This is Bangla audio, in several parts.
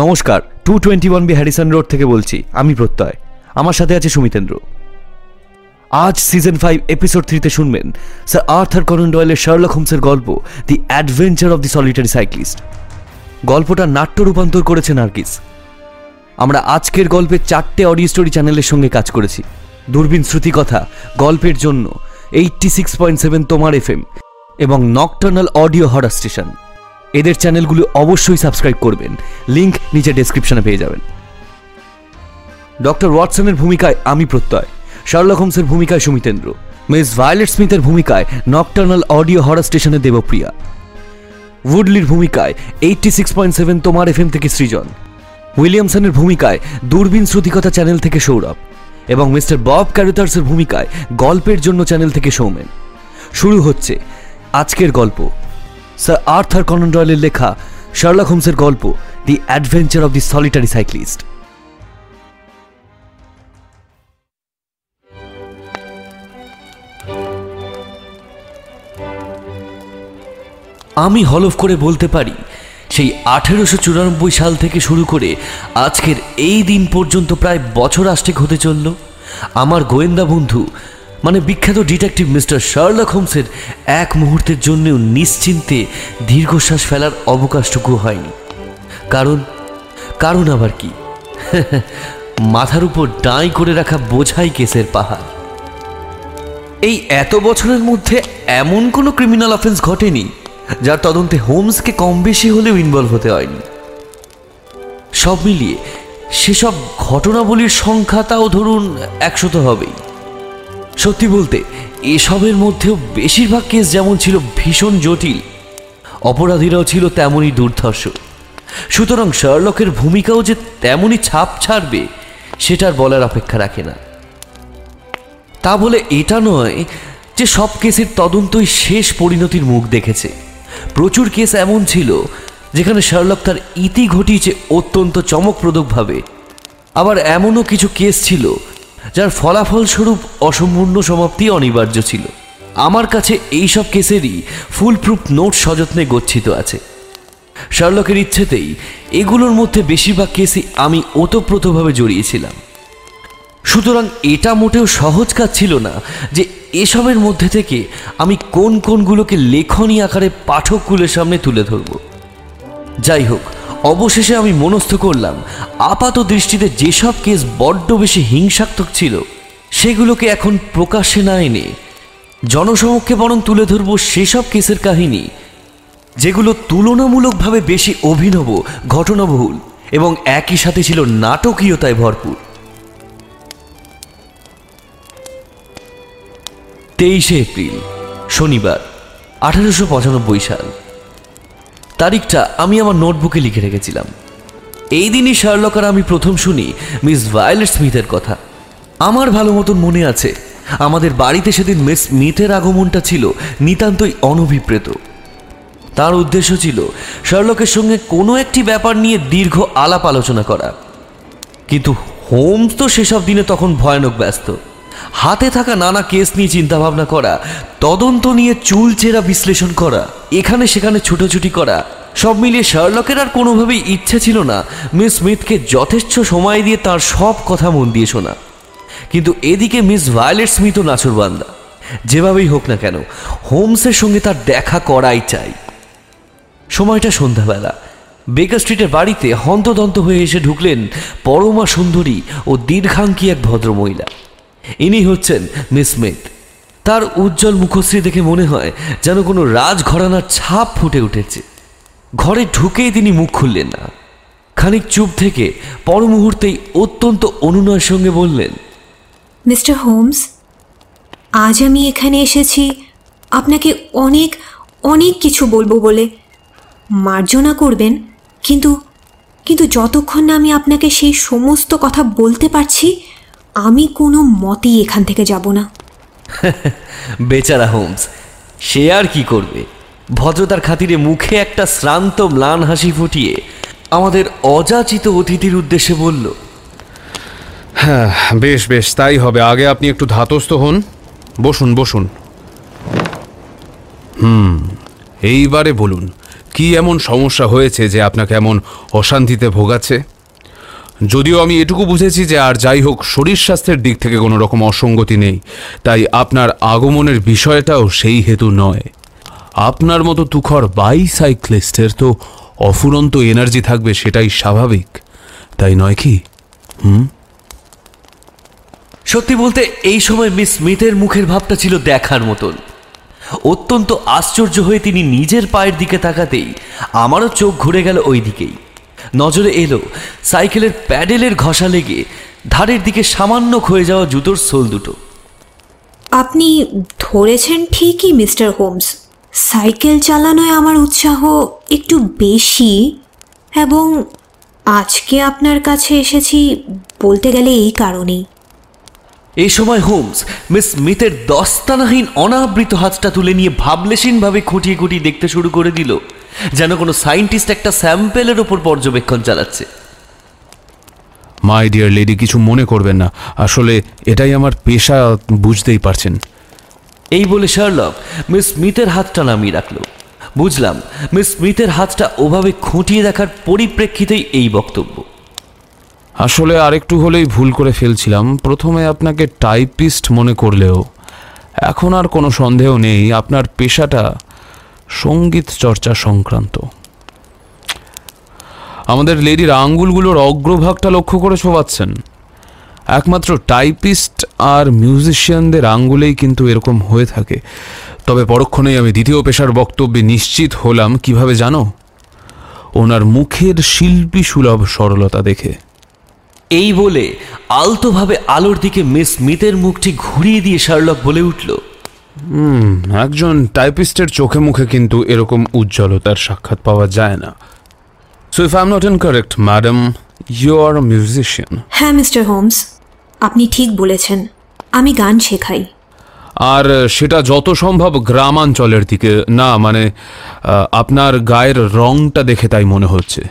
নমস্কার two twenty one B Harrison road থেকে বলছি, আমি প্রত্যয়। আমার সাথে আছে সুমিতেন্দ্র। আজ সিজন ফাইভ এপিসোড থ্রিতে শুনবেন স্যার আর্থার করন ডয়েলের শার্লক হোমসের গল্প the adventure of the solitary cyclist গল্পটা নাট্য রূপান্তর করেছে নার্গিস। আমরা আজকের গল্পে চারটে অডিও স্টোরি চ্যানেলের সঙ্গে কাজ করেছি। দূরবীন শ্রুতিকথা, গল্পের জন্য এইটটি সিক্স পয়েন্ট সেভেন তোমার এফ এম এবং নকটার্নাল অডিও হরার স্টেশন এদের চ্যানেলগুলো অবশ্যই সাবস্ক্রাইব করবেন। লিংক নিচে ডেসক্রিপশনে পেয়ে যাবেন। ডক্টর ওয়াটসনের ভূমিকায় আমি প্রত্যয়। শার্লক হোমসের ভূমিকায় সুমিতেন্দ্র। মিস ভায়োলেট স্মিথের ভূমিকায় নকটার্নাল অডিও হরার স্টেশনে দেবপ্রিয়া। উডলির ভূমিকায় এইটটি সিক্স পয়েন্ট সেভেন তোমার এফ থেকে সৃজন। উইলিয়ামসনের ভূমিকায় দূরবীন শ্রুতিকথা চ্যানেল থেকে সৌরভ। এবং মিস্টার বব ক্যারুতার্সের ভূমিকায় গল্পের জন্য চ্যানেল থেকে সৌমেন। শুরু হচ্ছে আজকের গল্প। স্যার আর্থার কনন ডয়েলের লেখা শার্লক হোমসের গল্প the adventure of the solitary cyclist আমি হলফ করে বলতে পারি, সেই আঠেরোশো চুরানব্বই সাল থেকে শুরু করে আজকের এই দিন পর্যন্ত প্রায় বছর আষ্টেক হতে চলল। আমার গোয়েন্দা বন্ধু মানে বিখ্যাত ডিটেকটিভ মিস্টার শার্লক হোমসের এক মুহূর্তের জন্যও নিশ্চিন্তে দীর্ঘশ্বাস ফেলার অবকাশটুকু হয়নি। কারণ কারণ আবার কি? মাথার উপর ডাঁই করে রাখা বোঝাই কেসের পাহাড়। এই এত বছরের মধ্যে এমন কোনো ক্রিমিনাল অফেন্স ঘটেনি, যার তদন্তে হোমসকে কম বেশি হলেও ইনভলভ হতে হয়নি। সব মিলিয়ে সেসব ঘটনাবলীর সংখ্যা তাও ধরুন একশো তো হবেই। সত্যি বলতে, এসবের মধ্যেও বেশিরভাগ কেস যেমন ছিল ভীষণ জটিল, অপরাধীরাও ছিল তেমনই দুর্ধর্ষ। সুতরাং শার্লকের ভূমিকাও যে তেমনই ছাপ ছাড়বে সেটার বলার অপেক্ষা রাখে না। তা বলে এটা নয় যে সব কেসের তদন্তই শেষ পরিণতির মুখ দেখেছে। প্রচুর কেস এমন ছিল যেখানে শার্লক তার ইতি ঘটিয়েছে অত্যন্ত চমকপ্রদকভাবে। আবার এমনও কিছু কেস ছিল যার ফলাফল স্বরূপ অসম্পূর্ণ সমাপ্তি অনিবার্য ছিল। আমার কাছে এইসব কেসেরই ফুল প্রুফ নোট সযত্নে গচ্ছিত আছে। শার্লকের ইচ্ছেতেই এগুলোর মধ্যে বেশিরভাগ কেসই আমি ওতপ্রোতভাবে জড়িয়েছিলাম। সুতরাং এটা মোটেও সহজ কাজ ছিল না যে এসবের মধ্যে থেকে আমি কোন কোনগুলোকে লেখনী আকারে পাঠককুলের সামনে তুলে ধরব। যাই হোক, অবশেষে আমি মনস্থ করলাম, আপাত দৃষ্টিতে যেসব কেস বড্ড বেশি হিংসাত্মক ছিল, সেগুলোকে এখন প্রকাশ্যে না এনে জনসমক্ষে বরং তুলে ধরব সেসব কেসের কাহিনী, যেগুলো তুলনামূলকভাবে বেশি অভিনব, ঘটনাবহুল এবং একই সাথে ছিল নাটকীয়তায় ভরপুর। তেইশে এপ্রিল, শনিবার, আঠারোশো পঁচানব্বই সাল। তারিখটা আমি আমার নোটবুকে লিখে রেখেছিলাম। এই দিনই শার্লক আর আমি প্রথম শুনি মিস ভায়োলেট স্মিথের কথা। আমার ভালো মতন মনে আছে, আমাদের বাড়িতে সেদিন মিস স্মিথের আগমনটা ছিল নিতান্তই অনভিপ্রেত। তার উদ্দেশ্য ছিল শার্লকের সঙ্গে কোনো একটি ব্যাপার নিয়ে দীর্ঘ আলাপ আলোচনা করা। কিন্তু হোমস তো সেসব দিনে তখন ভয়ানক ব্যস্ত। হাতে থাকা নানা কেস নিয়ে চিন্তাভাবনা করা, তদন্ত নিয়ে চুলচেরা বিশ্লেষণ করা, এখানে সেখানে ছুটোছুটি করা, সব মিলিয়ে শার্লকের আর কোনোভাবেই ইচ্ছে ছিল না মিস স্মিথকে যথেষ্ট সময় দিয়ে তার সব কথা মন দিয়ে শোনা। কিন্তু এদিকে মিস ভায়োলেট স্মিথও নাচরবান্দা যেভাবেই হোক না কেন, হোমসের সঙ্গে তার দেখা করাই চাই। সময়টা সন্ধ্যাবেলা। বেকার স্ট্রিটের বাড়িতে হন্তদন্ত হয়ে এসে ঢুকলেন পরমা সুন্দরী ও দীর্ঘাঙ্কী এক ভদ্রমহিলা। ইনি হচ্ছেন মিস স্মিথ তার উজ্জ্বল মুখশ্রী দেখে মনে হয় যেন কোনো রাজঘরানার ছাপ ফুটে উঠেছে। ঘরে ঢুকেই তিনি মুখ খুললেন না। খানিক চুপ থেকে পর মুহূর্তেই অত্যন্ত অনুনয়ের সঙ্গে বললেন, মিস্টার হোমস, আজ আমি এখানে এসেছি। আপনাকে অনেক অনেক কিছু বলব বলে। মার্জনা করবেন, কিন্তু কিন্তু যতক্ষণ না আমি আপনাকে সেই সমস্ত কথা বলতে পারছি আমি কোনো মতেই এখান থেকে যাব না। বেচারা হোমস সে আর কি করবে? ভদ্রতার খাতিরে মুখে একটা শ্রান্ত ম্লান হাসি ফুটিয়ে আমাদের অযাচিত অতিথির উদ্দেশ্যে বলল হ্যাঁ বেশ বেশ তাই হবে। আগে আপনি একটু ধাতস্থ হন। বসুন বসুন। হুম এইবারে বলুন কি এমন সমস্যা হয়েছে যে আপনাকে এমন অশান্তিতে ভোগাচ্ছে? যদিও আমি এটুকু বুঝেছি যে আর যাই হোক, শরীর স্বাস্থ্যের দিক থেকে কোনো রকম অসঙ্গতি নেই। তাই আপনার আগমনের বিষয়টাও সেই হেতু নয়। আপনার মতো তুখর বাইসাইক্লিস্টের তো অফুরন্ত এনার্জি থাকবে সেটাই স্বাভাবিক। তাই নয় কি? হুম? সত্যি বলতে, এই সময় মিস স্মিথের মুখের ভাবটা ছিল দেখার মতন। অত্যন্ত আশ্চর্য হয়ে তিনি নিজের পায়ের দিকে তাকাতেই আমারও চোখ ঘুরে গেল ওই দিকেই নজরে এলো। সাইকেলের প্যাডেলের ঘষা লেগে ধারের দিকে সামান্য ক্ষয়ে যাওয়া জুতোর সোল দুটো। আপনি ধরেছেন ঠিকই মিস্টার হোমস। সাইকেল চালানোয় আমার উৎসাহ একটু বেশি এবং আজকে আপনার কাছে এসেছি বলতে গেলে এই কারণেই। এই সময় হোমস মিস স্মিথের দস্তানাহীন অনাবৃত হাতটা তুলে নিয়ে ভাবলেশীনভাবে খুঁটিয়ে খুঁটিয়ে দেখতে শুরু করে দিল। যেন কোনো সায়েন্টিস্ট একটা স্যাম্পেলের ওপর পর্যবেক্ষণ চালাচ্ছে। মাই ডিয়ার লেডি কিছু মনে করবেন না। আসলে এটাই আমার পেশা বুঝতেই পারছেন। এই বলে শার্লক মিস স্মিথের হাতটা নামিয়ে রাখল। বুঝলাম মিস স্মিথের হাতটা ওভাবে খুঁটিয়ে দেখার পরিপ্রেক্ষিতেই এই বক্তব্য। আসলে আরেকটু হলেই ভুল করে ফেলছিলাম। প্রথমে আপনাকে টাইপিস্ট মনে করলেও। এখন আর কোনো সন্দেহ নেই আপনার পেশাটা সংগীত চর্চা সংক্রান্ত। আমাদের লেডির আঙ্গুলগুলোর অগ্রভাগটা লক্ষ্য করে শোভাচ্ছেন। একমাত্র টাইপিস্ট আর মিউজিশিয়ানদের আঙ্গুলেই কিন্তু এরকম হয়ে থাকে। তবে পরক্ষণেই আমি দ্বিতীয় পেশার বক্তব্যে নিশ্চিত হলাম, কীভাবে জানো? ওনার মুখের শিল্পী সুলভ সরলতা দেখে। এই বলে আলতোভাবে আলোর দিকে মিস স্মিথের মুখটি ঘুরিয়ে দিয়ে শার্লক বলে উঠল। হুম একজন টাইপিস্টের চোখে মুখে কিন্তু এরকম উজ্জ্বলতার সাক্ষাৎ পাওয়া যায় না। So if I am not incorrect madam you are musician হ্যাঁ মিস্টার হোমস আপনি ঠিক বলেছেন। আমি গান শেখাই। আর সেটা যত সম্ভব গ্রামাঞ্চলের দিকে। না মানে আপনার গায়ের রংটা দেখে তাই মনে হচ্ছে।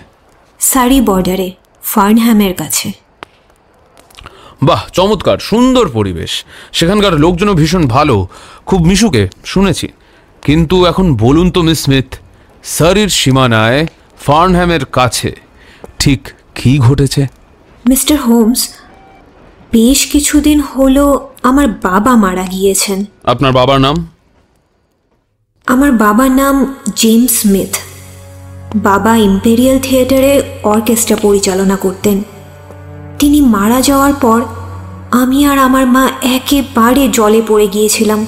সারি বর্ডারে ফার্নহ্যামের কাছে। বাহ চমৎকার সুন্দর পরিবেশ। সেখানকার লোকজনও ভীষণ ভালো। খুব মিশুকে শুনেছি। কিন্তু এখন বলুন তো মিস স্মিথ সারির সীমানায় ফার্নহ্যামের কাছে ঠিক কী ঘটেছে? মিস্টার হোমস বেশ কিছুদিন হলো আমার বাবা মারা গিয়েছেন। আপনার বাবার নাম? আমার বাবার নাম জেমস স্মিথ। বাবা ইম্পেরিয়াল থিয়েটারে অর্কেস্ট্রা পরিচালনা করতেন। তিনি মারা যাওয়ার পর আমি আর আমার মা একেবারে জলে পড়ে গিয়েছিলাম।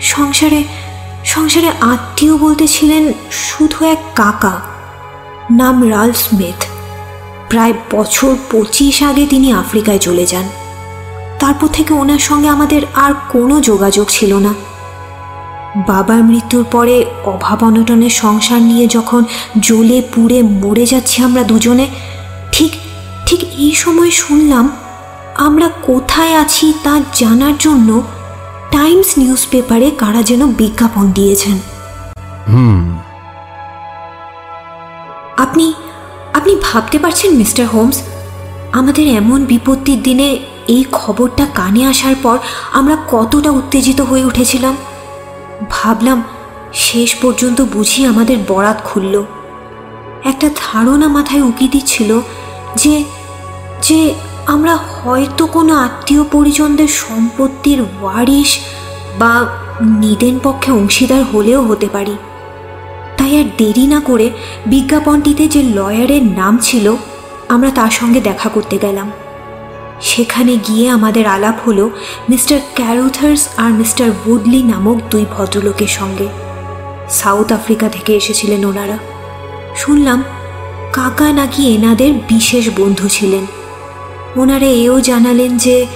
সংসারে সংসারে আত্মীয় বলতে ছিলেন শুধু এক কাকা, নাম রাল স্মিথ। প্রায় বছর পঁচিশ আগে তিনি আফ্রিকায় চলে যান। তারপর থেকে ওনার সঙ্গে আমাদের আর কোনো যোগাযোগ ছিল না। বাবার মৃত্যুর পরে অভাব অনটনের সংসার নিয়ে যখন জ্বলে পুড়ে মরে যাচ্ছি আমরা দুজনে, ঠিক ঠিক এই সময় শুনলাম আমরা কোথায় আছি তা জানার জন্য টাইমস নিউজ পেপারে কারা যেন বিজ্ঞাপন দিয়েছেন। আপনি আপনি ভাবতে পারছেন মিস্টার হোমস আমাদের এমন বিপত্তির দিনে এই খবরটা কানে আসার পর আমরা কতটা উত্তেজিত হয়ে উঠেছিলাম। ভাবলাম শেষ পর্যন্ত বুঝি আমাদের বরাত খুলল। একটা ধারণা মাথায় উকি দিচ্ছিল যে যে আমরা হয়তো কোনো আত্মীয় পরিজনদের সম্পত্তির ওয়ারিশ বা নিদেন পক্ষে অংশীদার হলেও হতে পারি। তাই আর দেরি না করে বিজ্ঞাপনটিতে যে লয়ারের নাম ছিল, আমরা তার সঙ্গে দেখা করতে গেলাম। সেখানে গিয়ে আমাদের আলাপ হলো মিস্টার ক্যারুথার্স আর মিস্টার উডলি নামক দুই ভদ্রলোকের সঙ্গে। সাউথ আফ্রিকা থেকে এসেছিলেন ওনারা। শুনলাম কাকা নাকি এনাদের বিশেষ বন্ধু ছিলেন। ওনারা এও জানালেন যে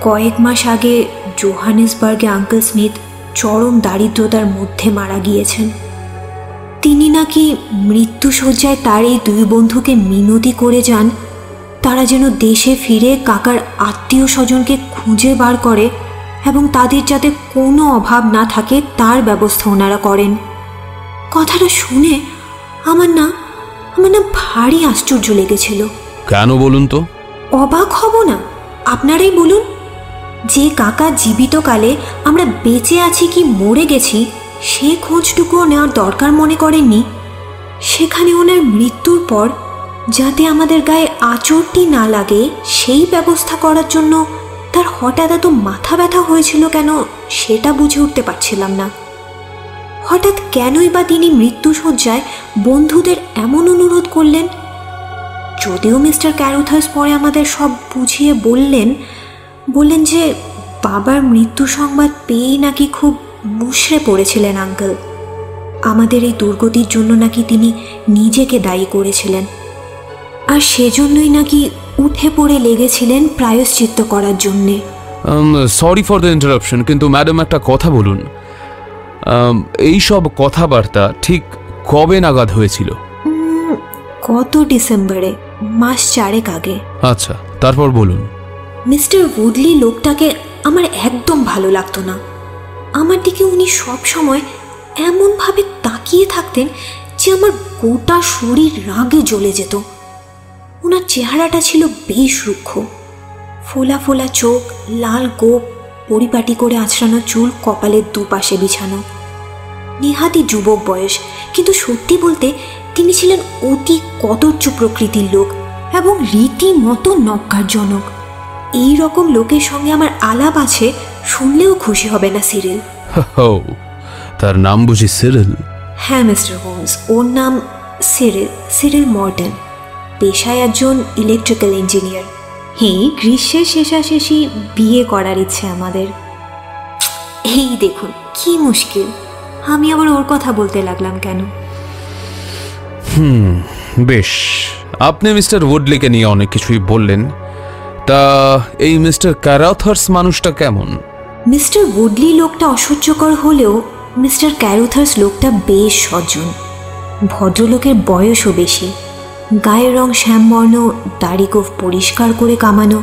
কয়েক মাস আগে জোহানেসবার্গে আঙ্কেল স্মিথ চরম দারিদ্রতার মধ্যে মারা গিয়েছেন। তিনি নাকি মৃত্যুসজ্জায় তার এই দুই বন্ধুকে মিনতি করে যান, তারা যেন দেশে ফিরে কাকার আত্মীয় স্বজনকে খুঁজে বার করে এবং তাদের যাতে কোনো অভাব না থাকে তার ব্যবস্থা ওনারা করেন। কথাটা শুনে আমার না আমার না ভারী আশ্চর্য লেগেছিল। কেন বলুন তো? অবাক হব না? আপনারাই বলুন। যে কাকা জীবিতকালে আমরা বেঁচে আছি কি মরে গেছি, সে খোঁজটুকুও নেওয়ার দরকার মনে করেননি। সেখানে ওনার মৃত্যুর পর যাতে আমাদের গায়ে আচরটি না লাগে, সেই ব্যবস্থা করার জন্য তার হঠাৎ এত মাথা ব্যথা হয়েছিল কেন সেটা বুঝে উঠতে পারছিলাম না। হঠাৎ কেনই বা তিনি মৃত্যুসজ্জায় বন্ধুদের এমন অনুরোধ করলেন যদিও মিস্টার ক্যারোথাস পরে আমাদের সব বুঝিয়ে বললেন বললেন যে বাবার মৃত্যু সংবাদ পেয়েই নাকি খুব মুশড়ে পড়েছিলেন আঙ্কেল। আমাদের এই দুর্গতির জন্য নাকি তিনি নিজেকে দায়ী করেছিলেন। আর সেজন্যই নাকি উঠে পড়ে লেগেছিলেন প্রায়শ্চিত্ত করার জন্যে। সরি ফর দ্য ইন্টারাপশন কিন্তু ম্যাডাম একটা কথা বলুন। এই সব কথাবার্তা ঠিক কবে নাগাদ হয়েছিল? গত ডিসেম্বরে। মাস চারেক আগে। আচ্ছা তারপর বলুন। মিস্টার উডলি লোকটাকে আমার একদম ভালো লাগতো না। আমার দিকে উনি সব সময় এমনভাবে তাকিয়ে থাকতেন যে আমার গোটা শরীর রাগে জ্বলে যেত। ওনার চেহারাটা ছিল বেশ রুক্ষ। ফোলা ফোলা চোখ লাল গোপ পরিপাটি করে আঁচড়ানো চুল কপালের দুপাশে বিছানো। নেহাতি যুবক বয়স কিন্তু সত্যি বলতে তিনি ছিলেন অতি কদর্য প্রকৃতির লোক এবং রীতিমতো নক্কারজনক এই রকম লোকের সঙ্গে আমার আলাপ আছে শুনলেও খুশি হবে না সিরিল। তার নাম বুঝি সিরিল? হ্যাঁ মিস্টার হোমস ওর নাম সিরিল সিরিল মর্টন। পেশায় একজন ইলেকট্রিক্যাল ইঞ্জিনিয়ার। এই গ্রীষ্মের শেষাশেষি বিয়ে করার ইচ্ছে আমাদের। এই দেখুন কি মুশকিল। আমি আবার ওর কথা বলতে লাগলাম কেন? বেশ। আপনি মিস্টার উডলিকে নিয়ে অনেক কিছুই বললেন। তা এই মিস্টার ক্যারাথার্স মানুষটা কেমন? মিস্টার উডলি লোকটা অসহ্যকর হলেও মিস্টার ক্যারোথার্স লোকটা বেশ সজ্জন। ভদ্রলোকের বয়সও বেশি। গায়ের রং শ্যামবর্ণ, দাড়ি গোফ পরিষ্কার করে কামানো।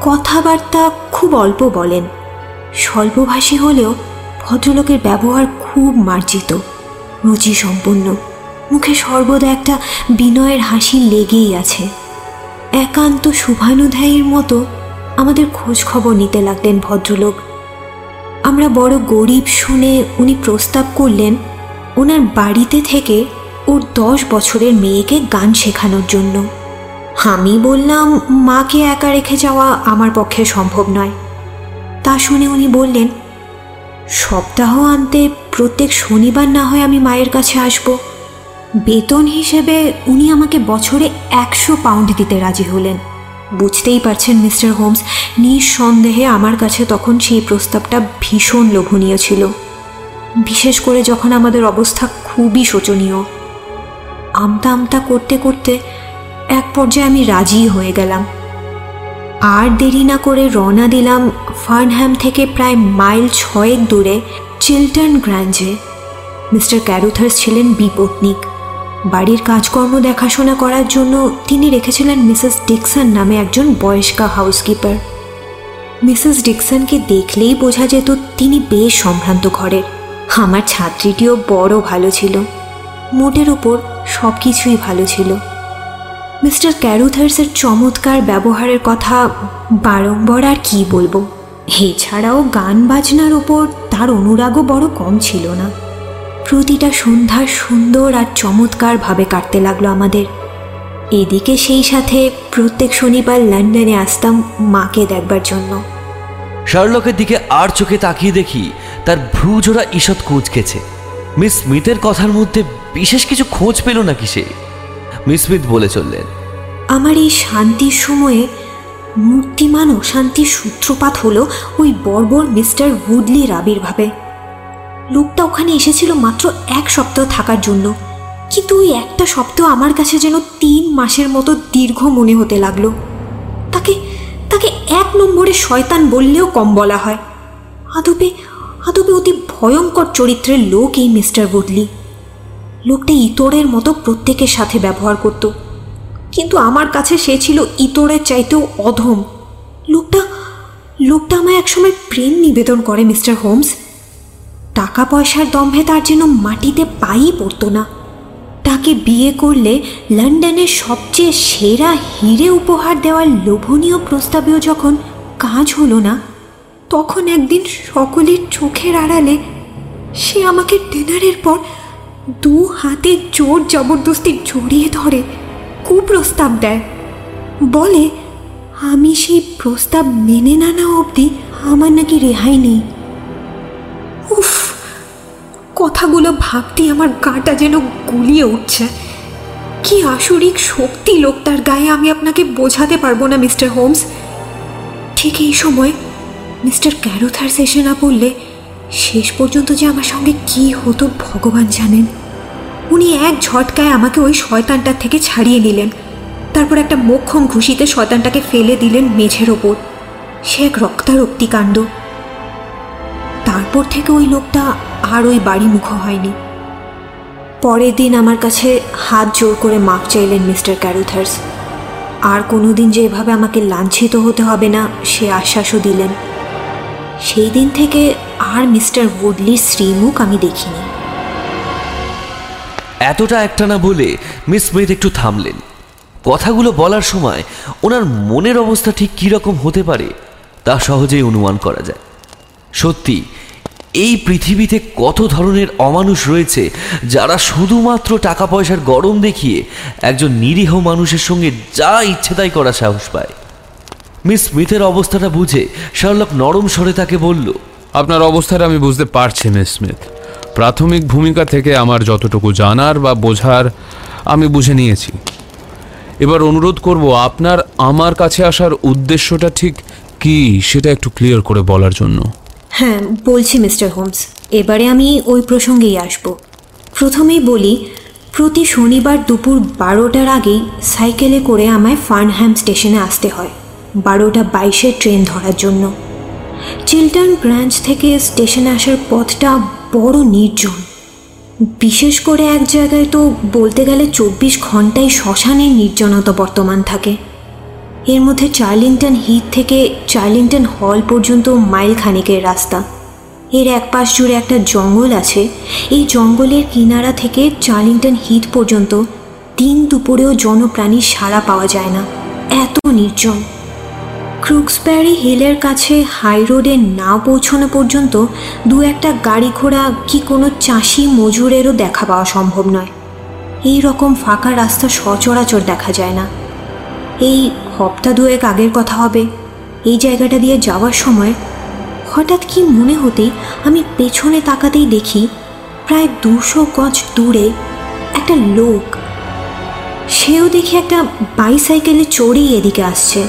কথাবার্তা খুব অল্প বলেন। স্বল্পভাষী হলেও ভদ্রলোকের ব্যবহার খুব মার্জিত রুচি সম্পন্ন মুখে সর্বদা একটা বিনয়ের হাসি লেগেই আছে। একান্ত শুভানুধ্যায়ীর মতো আমাদের খোঁজ খবর নিতে লাগলেন ভদ্রলোক। আমরা বড় গরিব শুনে উনি প্রস্তাব করলেন, ওনার বাড়িতে থেকে ওর দশ বছরের মেয়েকে গান শেখানোর জন্য। আমি বললাম, মাকে একা রেখে যাওয়া আমার পক্ষে সম্ভব নয়। তা শুনে উনি বললেন, সপ্তাহ আনতে প্রত্যেক শনিবার না হয় আমি মায়ের কাছে আসব। বেতন হিসেবে উনি আমাকে বছরে একশো পাউন্ড দিতে রাজি হলেন। বুঝতেই পারছেন, মিস্টার হোমস, নিঃসন্দেহে আমার কাছে তখন সেই প্রস্তাবটা ভীষণ লোভনীয় ছিল। বিশেষ করে যখন আমাদের অবস্থা খুবই শোচনীয়। আমতা আমতা করতে করতে এক পর্যায়ে আমি রাজি হয়ে গেলাম। আর দেরি না করে রওনা দিলাম ফার্নহ্যাম থেকে প্রায় মাইল ছয়েক দূরে চিল্টন গ্র্যাঞ্জে। মিস্টার ক্যারুথার্স ছিলেন বিপত্নিক। বাড়ির কাজকর্ম দেখাশোনা করার জন্য তিনি রেখেছিলেন মিসেস ডিকসন নামে একজন বয়স্কা হাউসকিপার। মিসেস ডিকসনকে দেখলেই বোঝা যেত তিনি বেশ সম্ভ্রান্ত ঘরের। আমার ছাত্রীটিও বড় ভালো ছিল। মোটের ওপর সব কিছুই ভালো ছিল। মিস্টার ক্যারুথার্সের চমৎকার ব্যবহারের কথা বারংবার আর কি বলব? এছাড়াও গান বাজনার ওপর তার অনুরাগও বড় কম ছিল না। প্রতিটা সন্ধ্যা সুন্দর আর চমৎকারভাবে কাটতে লাগল আমাদের। এদিকে সেই সাথে প্রত্যেক শনিবার লন্ডনে আসতাম মাকে দেখবার জন্য। শার্লকের দিকে আর চোখে তাকিয়ে দেখি তার ভ্রুজোড়া ঈষৎ কুঁচকেছে মিস স্মিথের কথার মধ্যে বিশেষ কিছু খোঁজ পেল নাকি সে? মিস স্মিথ বলে চললেন আমার এই শান্তির সময়ে মূর্তিমান অশান্তির সূত্রপাত হলো ওই বর্বর মিস্টার উডলির আবির্ভাবে লোকটা ওখানে এসেছিল মাত্র এক সপ্তাহ থাকার জন্য। কিন্তু ওই একটা সপ্তাহ আমার কাছে যেন তিন মাসের মতো দীর্ঘ মনে হতে লাগল। তাকে তাকে এক নম্বরে শয়তান বললেও কম বলা হয়। আদবে আদবে অতি ভয়ঙ্কর চরিত্রের লোক এই মিস্টার উডলি লোকটা ইতরের মতো প্রত্যেকের সাথে ব্যবহার করত। কিন্তু আমার কাছে সে ছিল ইতরের চাইতেও অধম। লোকটা লোকটা আমায় একসময় প্রেম নিবেদন করে, মিস্টার হোমস। টাকা পয়সার দম্ভে তার যেন মাটিতে পাই পড়তো না। তাকে বিয়ে করলে লন্ডনের সবচেয়ে সেরা হিরে উপহার দেওয়ার লোভনীয় প্রস্তাবেও যখন কাজ হলো না, তখন একদিন সকলের চোখের আড়ালে সে আমাকে ডিনারের পর দু হাতে জোর জবরদস্তি জড়িয়ে ধরে, কুপ্রস্তাব দেয়। বলে, আমি সেই প্রস্তাব মেনে না না অবধি আমার নাকি রেহাই নেই। কথাগুলো ভাবতেই আমার গাটা যেন গুলিয়ে উঠছে। কি আসরিক শক্তি লোকটার গায়ে আমি আপনাকে বোঝাতে পারব না, মিস্টার হোমস। ঠিক এই সময় মিস্টার ক্যারোথার শেষে না পড়লে শেষ পর্যন্ত যে আমার সঙ্গে কি হতো ভগবান জানেন। উনি এক ঝটকায় আমাকে ওই শয়তানটার থেকে ছাড়িয়ে নিলেন। তারপর একটা মোক্ষম ঘুষিতে শয়তানটাকে ফেলে দিলেন মেঝের ওপর। সে এক রক্তারক্তি কাণ্ড। তারপর থেকে ওই লোকটা ওই বাড়ি মুখ হয়নি। পরের দিন আমার কাছে হাত জোর করে মাপ চাইলেন মিস্টার ক্যারুথার্স। আর কোনোদিন যে এভাবে আমাকে লাঞ্ছিত হতে হবে না, সে আশ্বাসও দিলেন। সেই দিন থেকে আর মিস্টার উডলির শ্রীমুখ আমি দেখিনি। এতটা একটা না বলে মিস স্মিথ একটু থামলেন। কথাগুলো বলার সময় ওনার মনের অবস্থা ঠিক কীরকম হতে পারে, তা সহজেই অনুমান করা যায়। সত্যি এই পৃথিবীতে কত ধরনের অমানুষ রয়েছে যারা শুধুমাত্র টাকা পয়সার গরম দেখিয়ে একজন নিরীহ মানুষের সঙ্গে যা ইচ্ছে তাই করার সাহস পায়। মিস স্মিথের অবস্থাটা বুঝে শার্লক নরম স্বরে তাকে বলল, আপনার অবস্থাটা আমি বুঝতে পারছি, মিস স্মিথ। প্রাথমিক ভূমিকা থেকে আমার যতটুকু জানার বা বোঝার আমি বুঝে নিয়েছি। এবার অনুরোধ করব, আপনার আমার কাছে আসার উদ্দেশ্যটা ঠিক কি, সেটা একটু ক্লিয়ার করে বলার জন্য। হ্যাঁ বলছি মিস্টার হোমস, এবারে আমি ওই প্রসঙ্গেই আসব। প্রথমেই বলি, প্রতি শনিবার দুপুর বারোটার আগেই সাইকেলে করে আমায় ফার্নহ্যাম স্টেশনে আসতে হয়, বারোটা বাইশে ট্রেন ধরার জন্য। চিলটন ব্রাঞ্চ থেকে স্টেশনে আসার পথটা বড় নির্জন। বিশেষ করে এক জায়গায় তো বলতে গেলে চব্বিশ ঘন্টায় শ্মশানের নির্জনতা বর্তমান থাকে। এর মধ্যে চার্লিংটন হিট থেকে চার্লিংটন হল পর্যন্ত মাইল খানেকের রাস্তা। এর এক পাশ জুড়ে একটা জঙ্গল আছে। এই জঙ্গলের কিনারা থেকে চার্লিংটন হিট পর্যন্ত দিন দুপুরেও জনপ্রাণীর সাড়া পাওয়া যায় না। এত নির্জন। ক্রুক্সব্যারি হিলের কাছে হাই রোডে না পৌঁছানো পর্যন্ত দু একটা গাড়ি ঘোড়া কি কোনো চাষি মজুরেরও দেখা পাওয়া সম্ভব নয়। এই রকম ফাঁকা রাস্তা সচরাচর দেখা যায় না। এই হপ্তা দুয়েক আগের কথা হবে। এই জায়গাটা দিয়ে যাওয়ার সময় হঠাৎ কি মনে হতেই আমি পেছনে তাকাতেই দেখি প্রায় দুশো গজ দূরে একটা লোক। সেও দেখি একটা বাইসাইকেলে চড়েই এদিকে আসছে।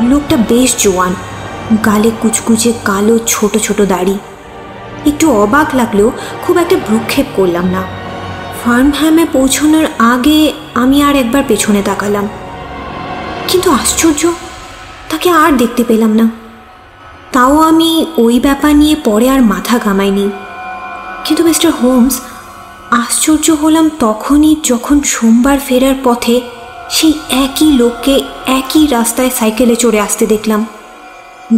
লোকটা বেশ জোয়ান, গালে কুচকুচে কালো ছোট ছোট দাড়ি। একটু অবাক লাগলেও খুব একটা ভ্রুক্ষেপ করলাম না। ফার্মহ্যামে পৌঁছানোর আগে আমি আর একবার পেছনে তাকালাম। কিন্তু আশ্চর্য, তাকে আর দেখতে পেলাম না। তাও আমি ওই ব্যাপার নিয়ে পরে আর মাথা ঘামাইনি। কিন্তু মিস্টার হোমস, আশ্চর্য হলাম তখনই যখন সোমবার ফেরার পথে সেই একই লোককে একই রাস্তায় সাইকেলে চড়ে আসতে দেখলাম।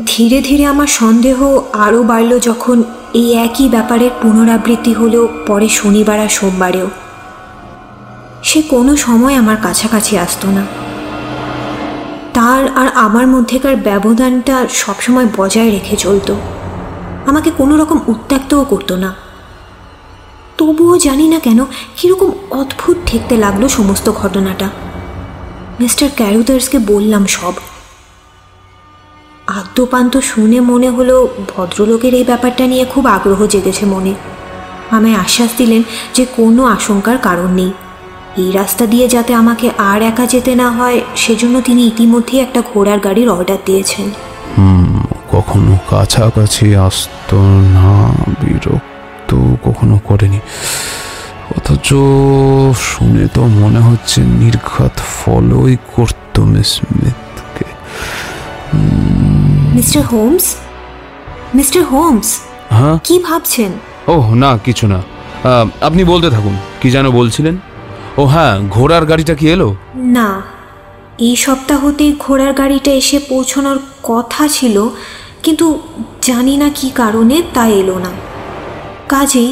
ধীরে ধীরে আমার সন্দেহ আরও বাড়ল যখন এই একই ব্যাপারের পুনরাবৃত্তি হলো পরে শনিবার আর সোমবারেও। সে কোনো সময় আমার কাছাকাছি আসতো না। তার আর আমার মধ্যেকার ব্যবধানটা সবসময় বজায় রেখে চলতো। আমাকে কোনো রকম উত্ত্যক্তও করতো না। তবুও জানি না কেন কীরকম অদ্ভুত ঠেকতে লাগল সমস্ত ঘটনাটা। মিস্টার ক্যারুদার্সকে বললাম সব। আদ্যপান্ত শুনে মনে হলো ভদ্রলোকের এই ব্যাপারটা নিয়ে খুব আগ্রহ জেগেছে মনে। আমায় আশ্বাস দিলেন যে কোনো আশঙ্কার কারণ নেই। এই রাস্তা দিয়ে যাতে আমাকে আর একা যেতে না হয় সেজন্য তিনি ইতিমধ্যেই একটা ঘোড়ার গাড়ির অর্ডার দিয়েছেন। কখনো কাছাকাছি আসতো না বিরক্ত কখনো করেনি। অথচ শুনে তো মনে হচ্ছে নির্ঘাত ফলোই করতো Miss স্মিথকে। Mister Holmes? Mister Holmes? হ্যাঁ? কি ভাবছেন? ও না কিছু না। আপনি বলতে থাকুন কি যেন বলছিলেন? ও হ্যাঁ ঘোড়ার গাড়িটা কি এলো? না, এই সপ্তাহতেই ঘোড়ার গাড়িটা এসে পৌঁছানোর কথা ছিল, কিন্তু জানি না কি কারণে তা এলো না। কাজেই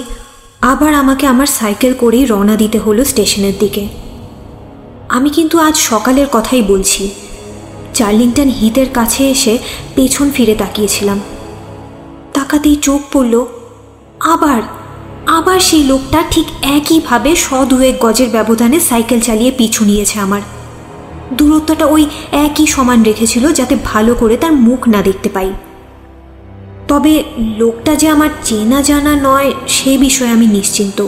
আবার আমাকে আমার সাইকেল করেই রওনা দিতে হলো স্টেশনের দিকে। আমি কিন্তু আজ সকালের কথাই বলছি। চার্লিংটন হিতের কাছে এসে পেছন ফিরে তাকিয়েছিলাম। তাকাতেই চোখ পড়ল, আবার আবার সেই লোকটা ঠিক একইভাবে শ দুয়েক গজের ব্যবধানে সাইকেল চালিয়ে পিছু নিয়েছে আমার। দূরত্বটা ওই একই সমান রেখেছিল যাতে ভালো করে তার মুখ না দেখতে পাই। তবে লোকটা যে আমার চেনা জানা নয়, সে বিষয়ে আমি নিশ্চিন্ত।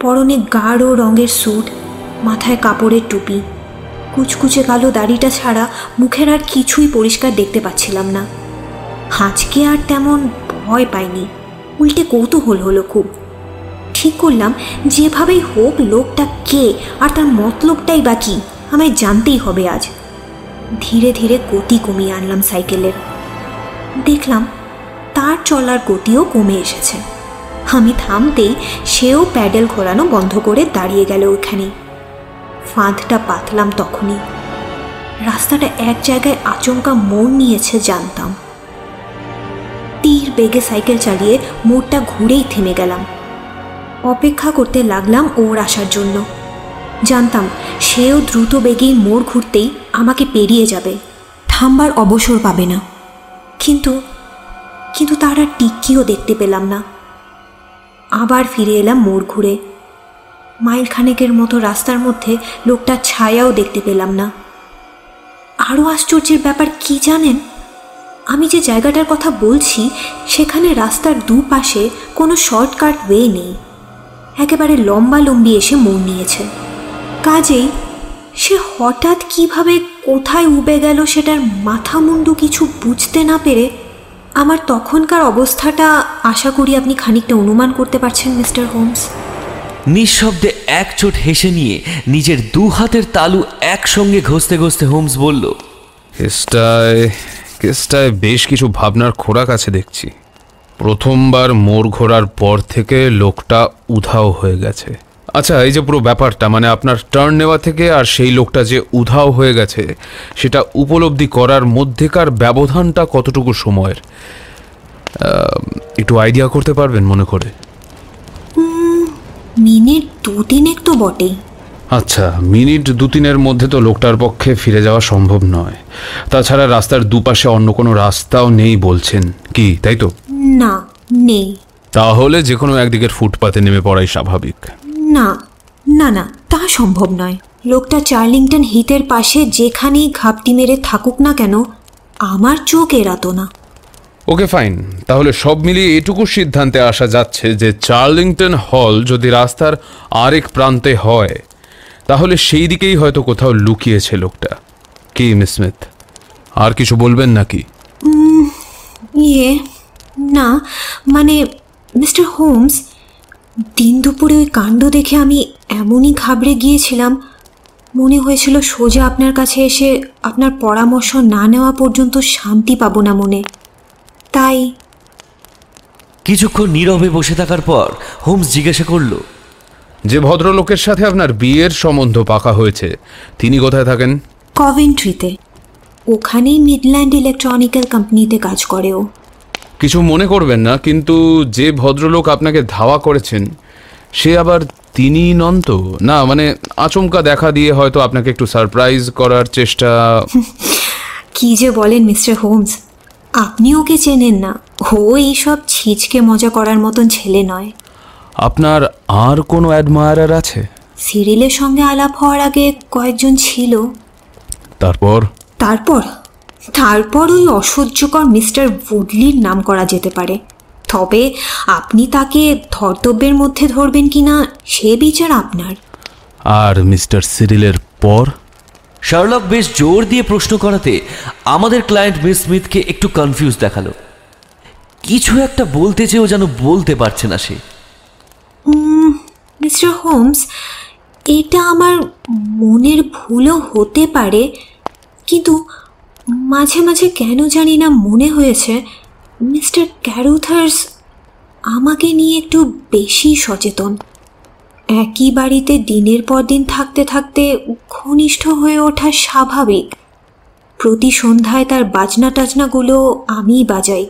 পরনে গাঢ় রঙের স্যুট, মাথায় কাপড়ের টুপি, কুচকুচে কালো দাড়িটা ছাড়া মুখের আর কিছুই পরিষ্কার দেখতে পাচ্ছিলাম না। হাঁচকে আর তেমন ভয় পাইনি। উল্টে কৌতূহল হলো খুব। ঠিক করলাম, যেভাবেই হোক লোকটা কে আর তার মতলবটাই বা কি, আমায় জানতেই হবে আজ। ধীরে ধীরে গতি কমিয়ে আনলাম সাইকেলের। দেখলাম, তার চলার গতিও কমে এসেছে। আমি থামতেই সেও প্যাডেল ঘোরানো বন্ধ করে দাঁড়িয়ে গেল ওখানে ফাঁদটা পাতলাম তখনই। রাস্তাটা এক জায়গায় আচমকা মোড় নিয়েছে, জানতাম। তীর বেগে সাইকেল চালিয়ে মোড়টা ঘুরেই থেমে গেলাম। অপেক্ষা করতে লাগলাম ওর আসার জন্য। জানতাম সেও দ্রুত বেগেই মোড় ঘুরতেই আমাকে পেরিয়ে যাবে, থামবার অবসর পাবে না। কিন্তু কিন্তু তার আর টিক্কিও দেখতে পেলাম না। আবার ফিরে এলাম মোড় ঘুরে। মাইল খানেকের মতো রাস্তার মধ্যে লোকটার ছায়াও দেখতে পেলাম না। আরও আশ্চর্যের ব্যাপার কি জানেন? আমি যে জায়গাটার কথা বলছি সেখানে রাস্তার দুপাশে কোনো শর্টকাট ওয়ে নেই। একেবারে লম্বা লম্বি এসে মোড় নিয়েছে। কাজেই সে হঠাৎ কীভাবে কোথায় উবে গেল সেটার মাথা মুন্ডু কিছু বুঝতে না পেরে আমার তখনকার অবস্থাটা আশা করি আপনি খানিকটা অনুমান করতে পারছেন মিস্টার হোমস। নিঃশব্দে এক চোট হেসে নিয়ে নিজের দু হাতের তালু একসঙ্গে ঘষতে ঘষতে হোমস বলল কেসটায় বেশ কিছু ভাবনার খোরাক আছে দেখছি। প্রথমবার মোড় ঘোরার পর থেকে লোকটা উধাও হয়ে গেছে। আচ্ছা এই যে পুরো ব্যাপারটা মানে আপনার টার্ন নেওয়া থেকে আর সেই লোকটা যে উধাও হয়ে গেছে, সেটা উপলব্ধি করার মধ্যেকার ব্যবধানটা কতটুকু সময়ের? একটু আইডিয়া করতে পারবেন মনে করে? মিনিট দু তিনেক তো বটেই। আচ্ছা মিনিট দু তিনের মধ্যে তো লোকটার পক্ষে ফিরে যাওয়া সম্ভব নয়। তাছাড়া রাস্তার দুপাশে অন্য কোনো রাস্তাও নেই বলছেন। কি তাই তো? না নেই। তাহলে যে কোনো একদিকের ফুটপাতে নেমে পড়াই স্বাভাবিক। না না না তা সম্ভব নয়। লোকটা চার্লিংটন হিতের পাশে যেখানেই ঘাপটি মেরে থাকুক না কেন আমার চোখ এড়াতো না। Okay fine. তাহলে সব মিলিয়ে এটুকু সিদ্ধান্তে আসা যাচ্ছে যে চার্লিংটন হল যদি রাস্তার আরেক প্রান্তে হয় তাহলে সেই দিকেই হয়তো কোথাও লুকিয়েছে লোকটা। কি মিস স্মিথ? আর কিছু বলবেন নাকি? ইয়ে না মানে মিস্টার হোমস দিন দুপুরে ওই কাণ্ড দেখে আমি এমনই ঘাবড়ে গিয়েছিলাম মনে হয়েছিল সোজা আপনার কাছে এসে আপনার পরামর্শ না নেওয়া পর্যন্ত শান্তি পাবো না মনে। তাই কিছুক্ষণ নীরবে বসে থাকার পর হোমস জিজ্ঞাসা করল যে ভদ্রলোকের সাথে আপনার বিয়ের সম্বন্ধ পাকা হয়েছে তিনি কোথায় থাকেন? কভেন্ট্রিতে। ওখানেই মিডল্যান্ড ইলেকট্রনিক্যাল কোম্পানিতে কাজ করে ও। কিছু মনে করবেন না কিন্তু যে ভদ্রলোক আপনাকে ধাওয়া করেছেন সে আবার তিনি নন তো? না মানে আচমকা দেখা দিয়ে হয়তো আপনাকে একটু সারপ্রাইজ করার চেষ্টা কি যে বলেন মিস্টার হোমস আপনি ওকে চেনেন না। ও এইসব ছিচকে মজা করার মতন ছেলে নয়। আপনার আর কোনো অ্যাডমায়ারার আছে? সিরিলের সঙ্গে আলাপ হওয়ার আগে কয়েকজন ছিল। তারপর? তারপর? তারপর ওই অসহ্যকর মিস্টার উডলির নাম করা যেতে পারে। তবে আপনি তাকে ধর্তব্যের মধ্যে ধরবেন কিনা সে বিচার আপনার। আর মিস্টার সিরিলের পর? শার্লক বেশ জোর দিয়ে প্রশ্ন করাতে আমাদের ক্লায়েন্ট মিস স্মিথকে একটু কনফিউজ দেখাল। কিছু একটা বলতে চেয়েও যেন বলতে পারছে না সে। মিস্টার হোমস এটা আমার মনের ভুলও হতে পারে, কিন্তু মাঝে মাঝে কেন জানি না মনে হয়েছে মিস্টার ক্যারুথার্স আমাকে নিয়ে একটু বেশি সচেতন। একই বাড়িতে দিনের পর দিন থাকতে থাকতে ঘনিষ্ঠ হয়ে ওঠা স্বাভাবিক। প্রতি সন্ধ্যায় তার বাজনা টাজনাগুলো আমিই বাজাই।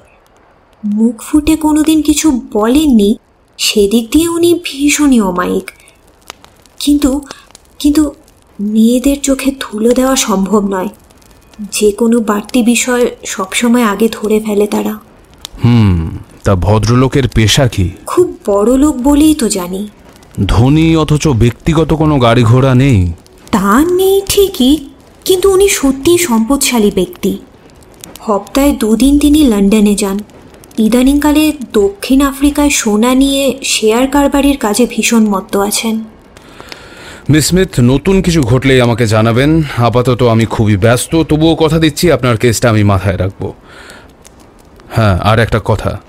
মুখ ফুটে কোনোদিন কিছু বলেননি সেদিক দিয়ে উনি ভীষণই অমায়িক কিন্তু কিন্তু মেয়েদের চোখে ধুলো দেওয়া সম্ভব নয়। যে কোনো বাড়তি বিষয় সবসময় আগে ধরে ফেলে তারা। হুম তা ভদ্রলোকের পেশা কি? খুব বড় লোক বলেই তো জানি। ধনী অথচ ব্যক্তিগত কোনো গাড়ি ঘোড়া নেই। তা নেই ঠিকই কিন্তু উনি সত্যিই সম্পদশালী ব্যক্তি। হপ্তায় দুদিন তিনি লন্ডনে যান। ইদানিংকালে দক্ষিণ আফ্রিকায় সোনা নিয়ে শেয়ার কারবারির কাজে ভীষণ মত্ত আছেন। মিস স্মিথ নতুন কিছু ঘটলেই আমাকে জানাবেন। আপাতত আমি খুবই ব্যস্ত তবুও কথা দিচ্ছি আপনার কেসটা আমি মাথায় রাখব। হ্যাঁ আর একটা কথা।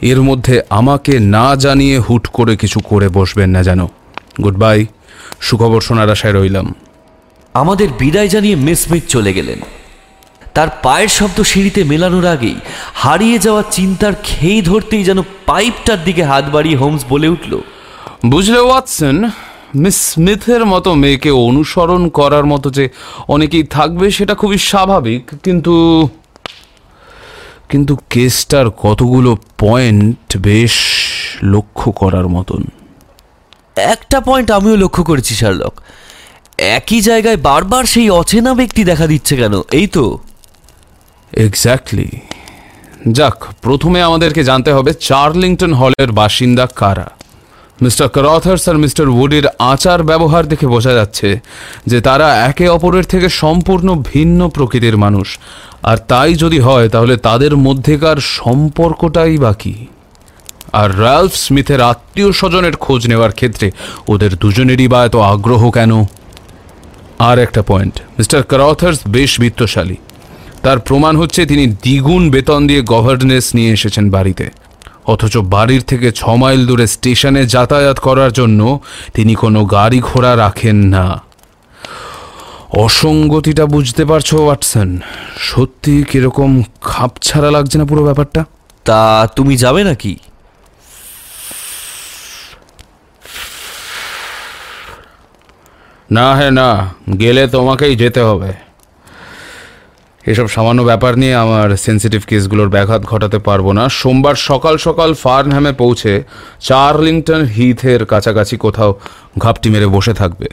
এর মধ্যে আমাকে না জানিয়ে হুট করে কিছু করে বসবেন না যেন। গুড বাই সুখবর শোনার আশায় রইলাম। আমাদের বিদায় জানিয়ে মিস স্মিথ চলে গেলেন। তার পায়ের শব্দ সিঁড়িতে মেলানোর আগেই হারিয়ে যাওয়া চিন্তার খেই ধরতেই যেন পাইপটার দিকে হাত বাড়িয়ে হোমস বলে উঠল বুঝলে ওয়াটসন মিস স্মিথের মতো মেয়েকে অনুসরণ করার মতো যে অনেকেই থাকবে সেটা খুবই স্বাভাবিক কিন্তু কিন্তু কেসটার কতগুলো পয়েন্ট বেশ লক্ষ্য করার মতন। একটা পয়েন্ট আমিও লক্ষ্য করেছি শার্লক। একই জায়গায় বারবার সেই অচেনা ব্যক্তি দেখা দিচ্ছে কেন এই তো? এক্স্যাক্টলি যাক, প্রথমে আমাদেরকে জানতে হবে চার্লিংটন হলের বাসিন্দা কারা। মিস্টার করথার্স আর মিস্টার উডের আচার ব্যবহার দেখে বোঝা যাচ্ছে যে তারা একে অপরের থেকে সম্পূর্ণ ভিন্ন প্রকৃতির মানুষ। আর তাই যদি হয়, তাহলে তাদের মধ্যেকার সম্পর্কটাই বাকি আর রালফ স্মিথের আত্মীয় স্বজনের খোঁজ নেওয়ার ক্ষেত্রে ওদের দুজনেরই বা এত আগ্রহ কেন? আর একটা পয়েন্ট মিস্টার করথার্স বেশ বিত্তশালী। তার প্রমাণ হচ্ছে তিনি দ্বিগুণ বেতন দিয়ে গভর্নেন্স নিয়ে এসেছেন বাড়িতে। অথচ বাড়ির থেকে ছ মাইল দূরে স্টেশনে যাতায়াত করার জন্য তিনি কোনো গাড়ি ঘোড়া রাখেন না। অসঙ্গতিটা বুঝতে পারছ ওয়াটসন? সত্যি কীরকম খাপছাড়া লাগছে না পুরো ব্যাপারটা? তা তুমি যাবে নাকি? না হ্যাঁ না গেলে তোমাকেই যেতে হবে। এসব সামান্য ব্যাপার নিয়ে আমার সেন্সিটিভ কেসগুলোর ব্যাঘাত ঘটাতে পারব না। সোমবার সকাল সকাল ফার্নহ্যামে পৌঁছে চার্লিংটন হিথের কাছাকাছি কোথাও ঘাপটি মেরে বসে থাকবে।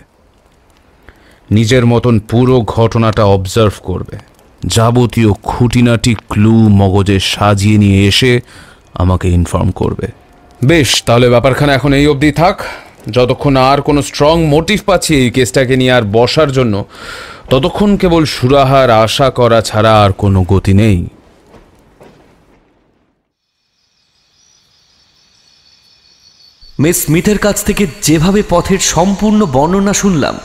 নিজের মতন পুরো ঘটনাটা অবজার্ভ করবে। যাবতীয় খুঁটিনাটি ক্লু মগজে সাজিয়ে নিয়ে এসে আমাকে ইনফর্ম করবে। বেশ, তাহলে ব্যাপারখানা এখন এই অবধি থাক। যতক্ষণ আর কোনো স্ট্রং মোটিভ পাচ্ছি এই কেসটাকে নিয়ে আর বসার জন্য ততক্ষণ কেবল সুরাহার আশা করা ছাড়া আর কোনো গতি নেই। মিস স্মিথের কাছ থেকে যেভাবে পথের সম্পূর্ণ বর্ণনা শুনলাম,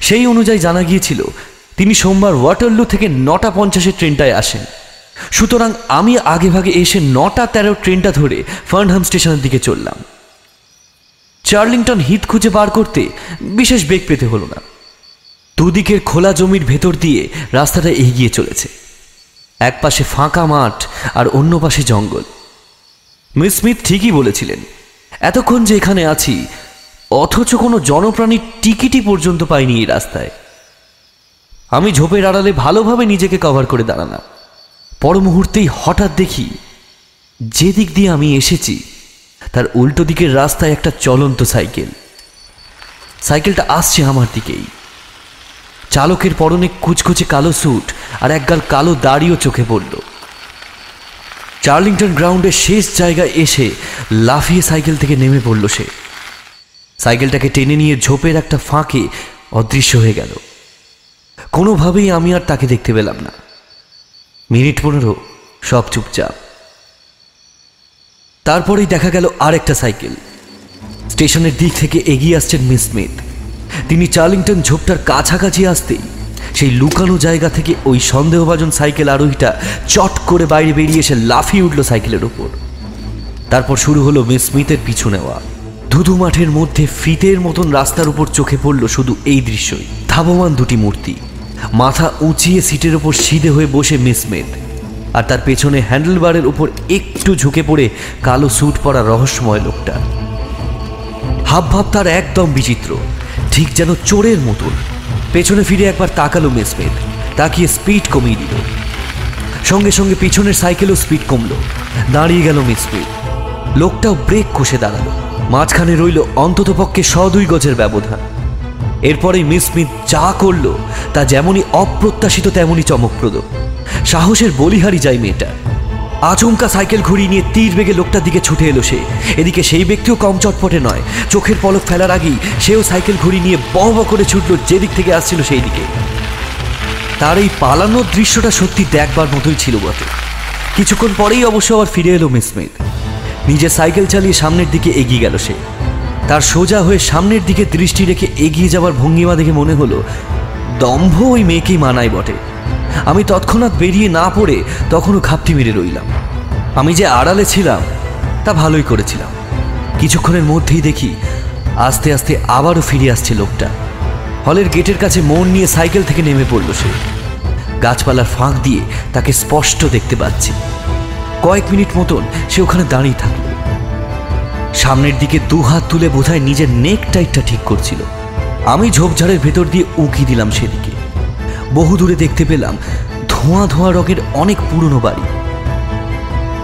সেই অনুযায়ী জানা গিয়েছিল, তিনি সোমবার ওয়াটারলু থেকে নটা পঞ্চাশের ট্রেনটায় আসেন। সুতরাং আমি আগেভাগে এসে নটা তেরো ট্রেনটা ধরে ফার্নহাম স্টেশনের দিকে চললাম। চার্লিংটন হিত খুঁজে বার করতে বিশেষ বেগ পেতে হলো না। দুদিকের খোলা জমির ভেতর দিয়ে রাস্তাটা এগিয়ে চলেছে। এক পাশে ফাঁকা মাঠ আর অন্য পাশে জঙ্গল। মিস স্মিথ ঠিকই বলেছিলেন, এতক্ষণ যে এখানে আছি, অথচ কোনো জনপ্রাণীর টিকিটই পর্যন্ত পাইনি এই রাস্তায়। আমি ঝোপের আড়ালে ভালোভাবে নিজেকে কভার করে দাঁড়ালাম। পর মুহূর্তেই হঠাৎ দেখি যে দিক দিয়ে আমি এসেছি, তার উল্টো দিকের রাস্তায় একটা চলন্ত সাইকেল। সাইকেলটা আসছে আমার দিকেই। চালকের পরনে কুচকুচে কালো স্যুট আর একগাল কালো দাড়িও চোখে পড়ল। চার্লিংটন গ্রাউন্ডের শেষ জায়গায় এসে লাফিয়ে সাইকেল থেকে নেমে পড়ল সে। সাইকেলটাকে টেনে নিয়ে ঝোপের একটা ফাঁকে অদৃশ্য হয়ে গেল। কোনোভাবেই আমি আর তাকে দেখতে পেলাম না। মিনিট পনেরো, সব চুপচাপ। তারপরেই দেখা গেল আরেকটা সাইকেল। স্টেশনের দিক থেকে এগিয়ে আসছেন মিস স্মিথ। তিনি চার্লিংটন ঝোপটার কাছাকাছি আসতেই সেই লুকানো জায়গা থেকে ওই সন্দেহভাজন সাইকেল আরোহীটা চট করে বাইরে বেরিয়ে এসে লাফিয়ে উঠল সাইকেলের উপর তারপর শুরু হলো মিস স্মিথের পিছু নেওয়া। ধুধু মাঠের মধ্যে ফিতের মতন রাস্তার উপর চোখে পড়ল শুধু এই দৃশ্যই। ধাবমান দুটি মূর্তি। মাথা উঁচিয়ে সিটের ওপর সিধে হয়ে বসে মিস স্মিথ। আর তার পেছনে হ্যান্ডেলবারের উপর একটু ঝুঁকে পড়ে কালো স্যুট পরা রহস্যময় লোকটা। হাবভাব তার একদম বিচিত্র। ঠিক যেন চোরের মতন। পেছনে ফিরে একবার তাকালো মিস স্মিথ তাকিয়ে স্পিড কমিয়ে দিল। সঙ্গে সঙ্গে পিছনের সাইকেলও স্পিড কমলো। দাঁড়িয়ে গেল মিস স্মিথ লোকটাও ব্রেক কষে দাঁড়াল। মাঝখানে রইল অন্ততপক্ষে শ দুই গজের ব্যবধান। এরপরে মিস স্মিথ যা করল, তা যেমনই অপ্রত্যাশিত তেমনই চমকপ্রদ। সাহসের বলিহারি যায় মেয়েটা আচমকা সাইকেল ঘুরিয়ে নিয়ে তীর বেগে লোকটার দিকে ছুটে এলো সে। এদিকে সেই ব্যক্তিও কম চটপটে নয়। চোখের পলক ফেলার আগেই সেও সাইকেল ঘুরিয়ে নিয়ে বহ করে ছুটলো যেদিক থেকে আসছিল সেই দিকে তার এই পালানোর দৃশ্যটা সত্যি দেখবার মতোই ছিল বটে। কিছুক্ষণ পরেই অবশ্য আবার ফিরে এলো মিস স্মিথ। নিজে সাইকেল চালিয়ে সামনের দিকে এগিয়ে গেল সে। তার সোজা হয়ে সামনের দিকে দৃষ্টি রেখে এগিয়ে যাওয়ার ভঙ্গিমা দেখে মনে হলো দম্ভ ওই মেয়েকেই মানায় বটে। আমি তৎক্ষণাৎ বেরিয়ে না পড়ে তখনও ঘাপটি মেরে রইলাম। আমি যে আড়ালে ছিলাম, তা ভালোই করেছিলাম। কিছুক্ষণের মধ্যেই দেখি আস্তে আস্তে আবারও ফিরে আসছে লোকটা। হলের গেটের কাছে মন নিয়ে সাইকেল থেকে নেমে পড়ল সে। গাছপালার ফাঁক দিয়ে তাকে স্পষ্ট দেখতে পাচ্ছি। কয়েক মিনিট মতন সে ওখানে দাঁড়িয়ে থাকল। সামনের দিকে দু হাত তুলে বোধহয় নিজের নেক টাইটটা ঠিক করছিল। আমি ঝোপঝাড়ের ভেতর দিয়ে উঁকি দিলাম সেদিকে। বহু দূরে দেখতে পেলাম ধোঁয়া ধোঁয়া রঙের অনেক পুরনো বাড়ি।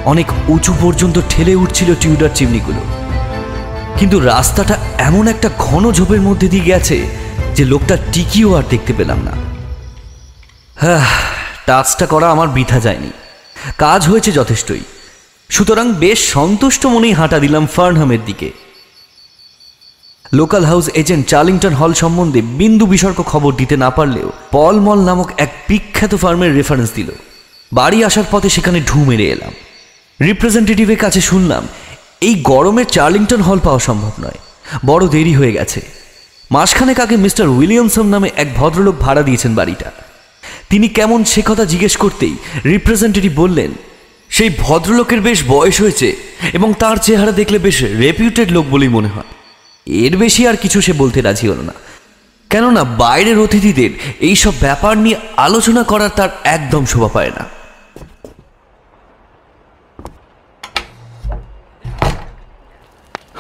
অনেক উঁচু পর্যন্ত ঠেলে উঠছিল টিউডার চিমনিগুলো। কিন্তু রাস্তাটা এমন একটা ঘন ঝোপের মধ্যে দিয়ে গেছে যে লোকটা টিকিও আর দেখতে পেলাম না। হ্যাঁ টাচটা করা আমার বৃথা যায়নি। কাজ হয়েছে যথেষ্টই। সুতরাং বেশ সন্তুষ্ট মনেই হাঁটা দিলাম ফার্নহামের দিকে। লোকাল হাউস এজেন্ট চার্লিংটন হল সম্বন্ধে বিন্দু বিসর্ক খবর দিতে না পারলেও পলমল নামক এক বিখ্যাত ফার্মের রেফারেন্স দিল। বাড়ি আসার পথে সেখানে ঢু মেরে এলাম। রিপ্রেজেন্টেটিভের কাছে শুনলাম, এই গরমে চার্লিংটন হল পাওয়া সম্ভব নয়। বড় দেরি হয়ে গেছে। মাসখানেক আগে মিস্টার উইলিয়ামসন নামে এক ভদ্রলোক ভাড়া দিয়েছেন বাড়িটা। তিনি কেমন সে কথা জিজ্ঞেস করতেই রিপ্রেজেন্টেটিভ বললেন, সেই ভদ্রলোকের বেশ বয়স হয়েছে এবং তার চেহারা দেখলে বেশ রেপিউটেড লোক বলেই মনে হয়। এর বেশি আর কিছু সে বলতে রাজি হলো না। কেননা বাইরের অতিথিদের এইসব ব্যাপার নিয়ে আলোচনা করার তার একদম শোভা পায় না।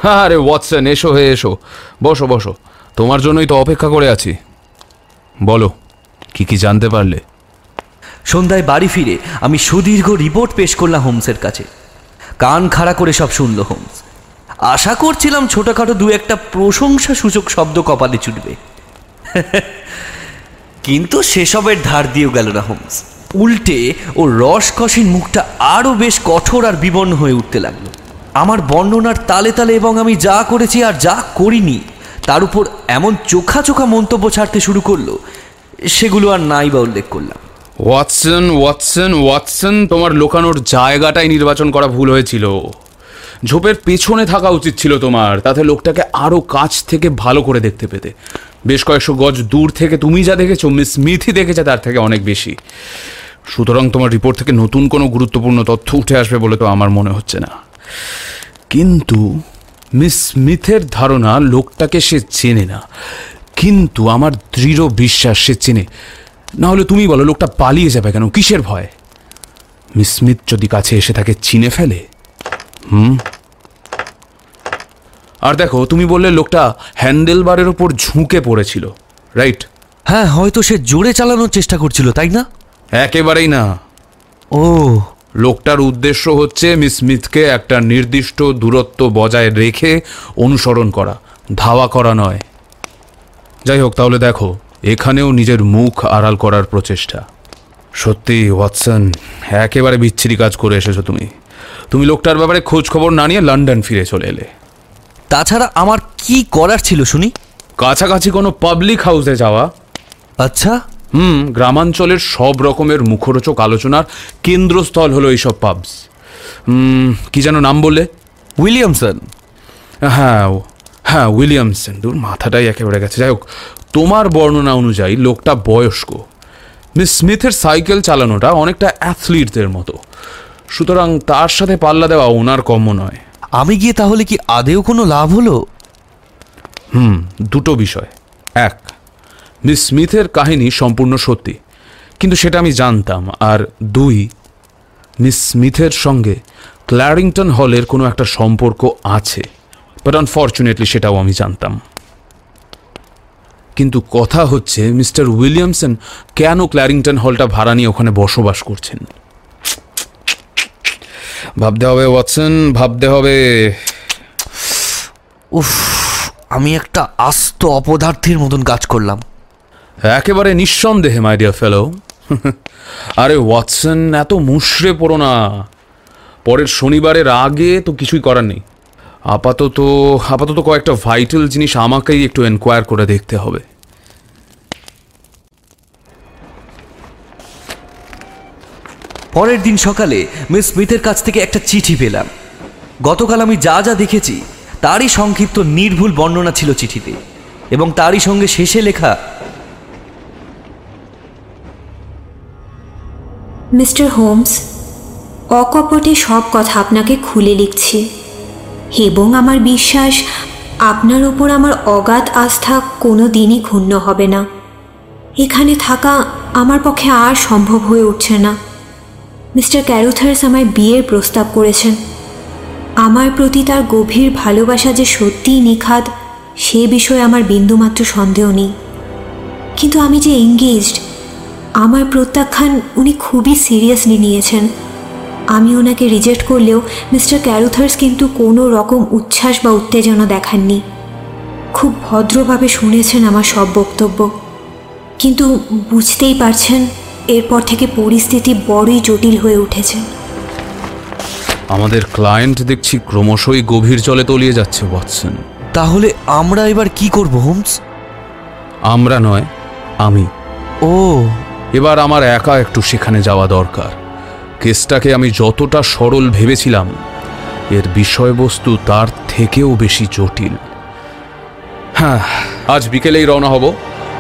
আরে ওয়াটসন এসো হে এসো। বসো বসো। তোমার জন্যই তো অপেক্ষা করে আছি। বলো কি কি জানতে পারলে? সন্ধ্যায় বাড়ি ফিরে আমি সুদীর্ঘ রিপোর্ট পেশ করলাম হোমসের কাছে। কান খাড়া করে সব শুনল হোমস। আশা করছিলাম ছোটখাটো দু একটা প্রশংসা সূচক শব্দ কপালে চুটবে কিন্তু সেসবের ধার দিয়েও গেল না হোমস। উল্টে ও রসকসীন মুখটা আরও বেশ কঠোর আর বিবর্ণ হয়ে উঠতে লাগল। আমার বর্ণনার তালে তালে এবং আমি যা করেছি আর যা করিনি, তার উপর এমন চোখা চোখা মন্তব্য ছাড়তে শুরু করল, সেগুলো আর নাই বা উল্লেখ করলাম। ওয়াটসন ওয়াটসন ওয়াটসন, তোমার লোকানোর জায়গাটাই নির্বাচন করা ভুল হয়েছিল। ঝোপের পেছনে থাকা উচিত ছিল তোমার। তাতে লোকটাকে আরও কাছ থেকে ভালো করে দেখতে পেতে। বেশ কয়েকশো গজ দূর থেকে তুমি যা দেখেছ, মিস স্মিথই দেখেছে তার থেকে অনেক বেশি। সুতরাং তোমার রিপোর্ট থেকে নতুন কোনো গুরুত্বপূর্ণ তথ্য উঠে আসবে বলে তো আমার মনে হচ্ছে না। কিন্তু মিস স্মিথের ধারণা লোকটাকে সে চেনে না। কিন্তু আমার দৃঢ় বিশ্বাস, সে চেনে। না হলে তুমি বলো, লোকটা পালিয়ে যাবে কেন? কিসের ভয়? মিস স্মিথ যদি কাছে এসে তাকে চিনে ফেলে হুম? আর দেখো তুমি বললে লোকটা হ্যান্ডেলবারের ওপর ঝুঁকে পড়েছিল রাইট? হ্যাঁ হয়তো সে জোরে চালানোর চেষ্টা করছিল তাই না? একেবারেই না। ও। লোকটার উদ্দেশ্য হচ্ছে মিস স্মিথকে একটা নির্দিষ্ট দূরত্ব বজায় রেখে অনুসরণ করা ধাওয়া করা নয়। যাই হোক তাহলে দেখো এখানেও নিজের মুখ আড়াল করার প্রচেষ্টা। সত্যি ওয়াটসন একেবারে বিচ্ছিরি কাজ করে এসেছ তুমি। তুমি লোকটার ব্যাপারে খোঁজ খবর না নিয়ে লন্ডন ফিরে চলে এলে। তাছাড়া আমার কি করার ছিল শুনি? কাছাকাছি কোনো পাবলিক হাউসে যাওয়া। আচ্ছা। হুম গ্রামাঞ্চলের সব রকমের মুখরোচক আলোচনার কেন্দ্রস্থল হলো এইসব পাবস কি যেন নাম বললে? উইলিয়ামসন। হ্যাঁ হ্যাঁ উইলিয়ামসন। দূর মাথাটাই একেবারে গেছে। যাই হোক তোমার বর্ণনা অনুযায়ী লোকটা বয়স্ক। মিস স্মিথের সাইকেল চালানোটা অনেকটা অ্যাথলিটদের মতো। সুতরাং তার সাথে পাল্লা দেওয়া ওনার কম্য নয়। আমি গিয়ে তাহলে কি আদেও কোনো লাভ হলো? হুম দুটো বিষয়। এক মিস স্মিথের কাহিনী সম্পূর্ণ সত্যি কিন্তু সেটা আমি জানতাম। আর দুই মিস স্মিথের সঙ্গে ক্ল্যারিংটন হলের কোনো একটা সম্পর্ক আছে বাট আনফর্চুনেটলি সেটাও আমি জানতাম। কিন্তু কথা হচ্ছে মিস্টার উইলিয়ামসন কেন ক্ল্যারিংটন হলটা ভাড়া নিয়ে ওখানে বসবাস করছেন? ভাবতে হবে ওয়াটসন ভাবতে হবে। উফ আমি একটা আস্ত অপদার্থের মতন কাজ করলাম। একেবারে নিঃসন্দেহে মাই ডিয়ার ফেলো আরে ওয়াটসন এত মুশড়ে পড়ো না। পরের শনিবারের আগে তো কিছুই করার নেই। আপাতত আপাতত কয়েকটা ভাইটাল জিনিস আমাকেই একটু এনকোয়ার করে দেখতে হবে। পরের দিন সকালে মিস স্মিথের কাছ থেকে একটা চিঠি পেলাম। গতকাল আমি যা যা দেখেছি, তারই সংক্ষিপ্ত নির্ভুল বর্ণনা ছিল চিঠিতে এবং তারই সঙ্গে শেষে লেখা, মিস্টার হোমস, অকপটে সব কথা আপনাকে খুলে লিখছি এবং আমার বিশ্বাস আপনার ওপর আমার অগাধ আস্থা কোনো দিনই ক্ষুণ্ণ হবে না। এখানে থাকা আমার পক্ষে আর সম্ভব হয়ে উঠছে না। মিস্টার ক্যারোথার্স আমায় বিয়ের প্রস্তাব করেছেন। আমার প্রতি তার গভীর ভালোবাসা যে সত্যিই নিখাদ সে বিষয়ে আমার বিন্দুমাত্র সন্দেহ নেই। কিন্তু আমি যে এঙ্গেজড আমার প্রত্যাখ্যান উনি খুবই সিরিয়াসলি নিয়েছেন। আমি ওনাকে রিজেক্ট করলেও মিস্টার ক্যারুথার্স কিন্তু কোনো রকম উচ্ছ্বাস বা উত্তেজনা দেখাননি। খুব ভদ্রভাবে শুনেছেন আমার সব বক্তব্য। কিন্তু বুঝতেই পারছেন এরপর থেকে পরিস্থিতি বড়ই জটিল হয়ে উঠেছে। আমাদের ক্লায়েন্ট দেখছি ক্রমশই গভীর জলে তলিয়ে যাচ্ছে ওয়াটসন তাহলে আমরা এবার কি করব হোমস আমরা নয় আমি। ও। এবার আমার একা একটু সেখানে যাওয়া দরকার। কেসটাকে আমি যতটা সরল ভেবেছিলাম এর বিষয়বস্তু তার থেকেও বেশি জটিল। হ্যাঁ আজ বিকেলেই রওনা হব।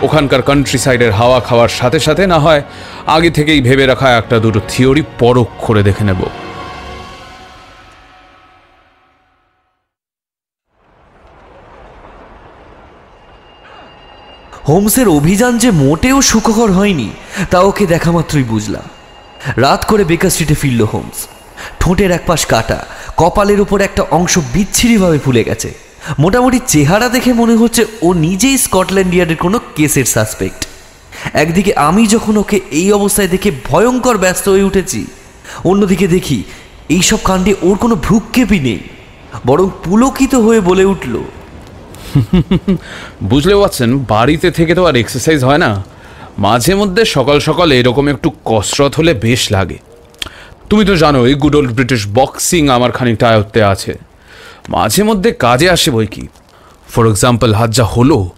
ওখানকার কান্ট্রি সাইডের হাওয়া খাওয়ার সাথে সাথে, না হয় আগে থেকেই ভেবে রাখা একটা দুটো থিওরি পরখ করে দেখে নেব। হোমসের অভিযান যে মোটেও সুখকর হয়নি, তা ওকে দেখা মাত্রই বুঝলাম। রাত করে বেকার স্ট্রিটে ফিরল হোমস। ঠোঁটের এক পাশ কাটা, কপালের উপর একটা অংশ বিচ্ছিরিভাবে ফুলে গেছে। মোটামুটি চেহারা দেখে মনে হচ্ছে ও নিজেই স্কটল্যান্ড ইয়ার্ডের কোনো কেসের সাসপেক্ট। একদিকে আমি যখন ওকে এই অবস্থায় দেখে ভয়ঙ্কর ব্যস্ত হয়ে উঠেছি, অন্যদিকে দেখি এইসব কাণ্ডে ওর কোনো ভ্রুক্ষেপই নেই, বরং পুলকিত হয়ে বলে উঠল, বুঝলে পারছেন বাড়িতে থেকে তো আর এক্সারসাইজ হয় না। মাঝে মধ্যে সকাল সকাল এরকম একটু কসরত হলে বেশ লাগে। তুমি তো জানোই গুড ওল্ড ব্রিটিশ বক্সিং আমার খানিকটা আয়ত্তে আছে। মাঝে মধ্যে কাজে আসে বই কি। ফর এক্সাম্পল হাত যা হলো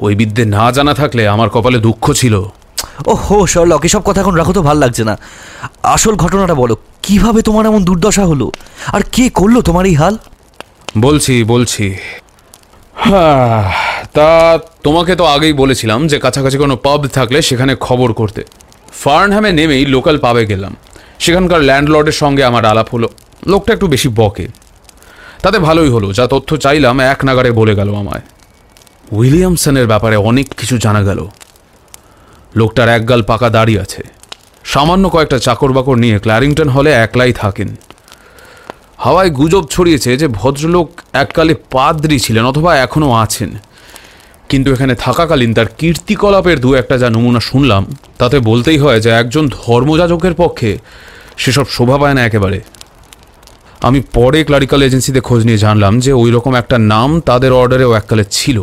ওই বিদ্যে না জানা থাকলে আমার কপালে দুঃখ ছিল। ও হো শরলক এসব কথা এখন রাখো তো ভালো লাগছে না। আসল ঘটনাটা বলো কীভাবে তোমার এমন দুর্দশা হলো? আর কে করল তোমার এই হাল? বলছি বলছি। হ্যাঁ তা তোমাকে তো আগেই বলেছিলাম যে কাছাকাছি কোনো পাব থাকলে সেখানে খবর করতে। ফার্নহ্যামে নেমেই লোকাল পাবে গেলাম। সেখানকার ল্যান্ডলর্ডের সঙ্গে আমার আলাপ হলো। লোকটা একটু বেশি বকে। তাতে ভালোই হলো, যা তথ্য চাইলাম এক নাগারে বলে গেল আমায়। উইলিয়ামসনের ব্যাপারে অনেক কিছু জানা গেল। লোকটার একগাল পাকা দাড়ি আছে। সামান্য কয়েকটা চাকর বাকর নিয়ে ক্ল্যারিংটন হলে একলাই থাকেন। হাওয়ায় গুজব ছড়িয়েছে যে ভদ্রলোক এককালে পাদ্রি ছিলেন অথবা এখনও আছেন। কিন্তু এখানে থাকাকালীন তার কীর্তিকলাপের দু একটা যা নমুনা শুনলাম, তাতে বলতেই হয় যে একজন ধর্মযাজকের পক্ষে সেসব শোভা পায় না একেবারে। আমি পরে ক্লারিক্যাল এজেন্সিতে খোঁজ নিয়ে জানলাম যে ওই রকম একটা নাম তাদের অর্ডারেও এককালে ছিল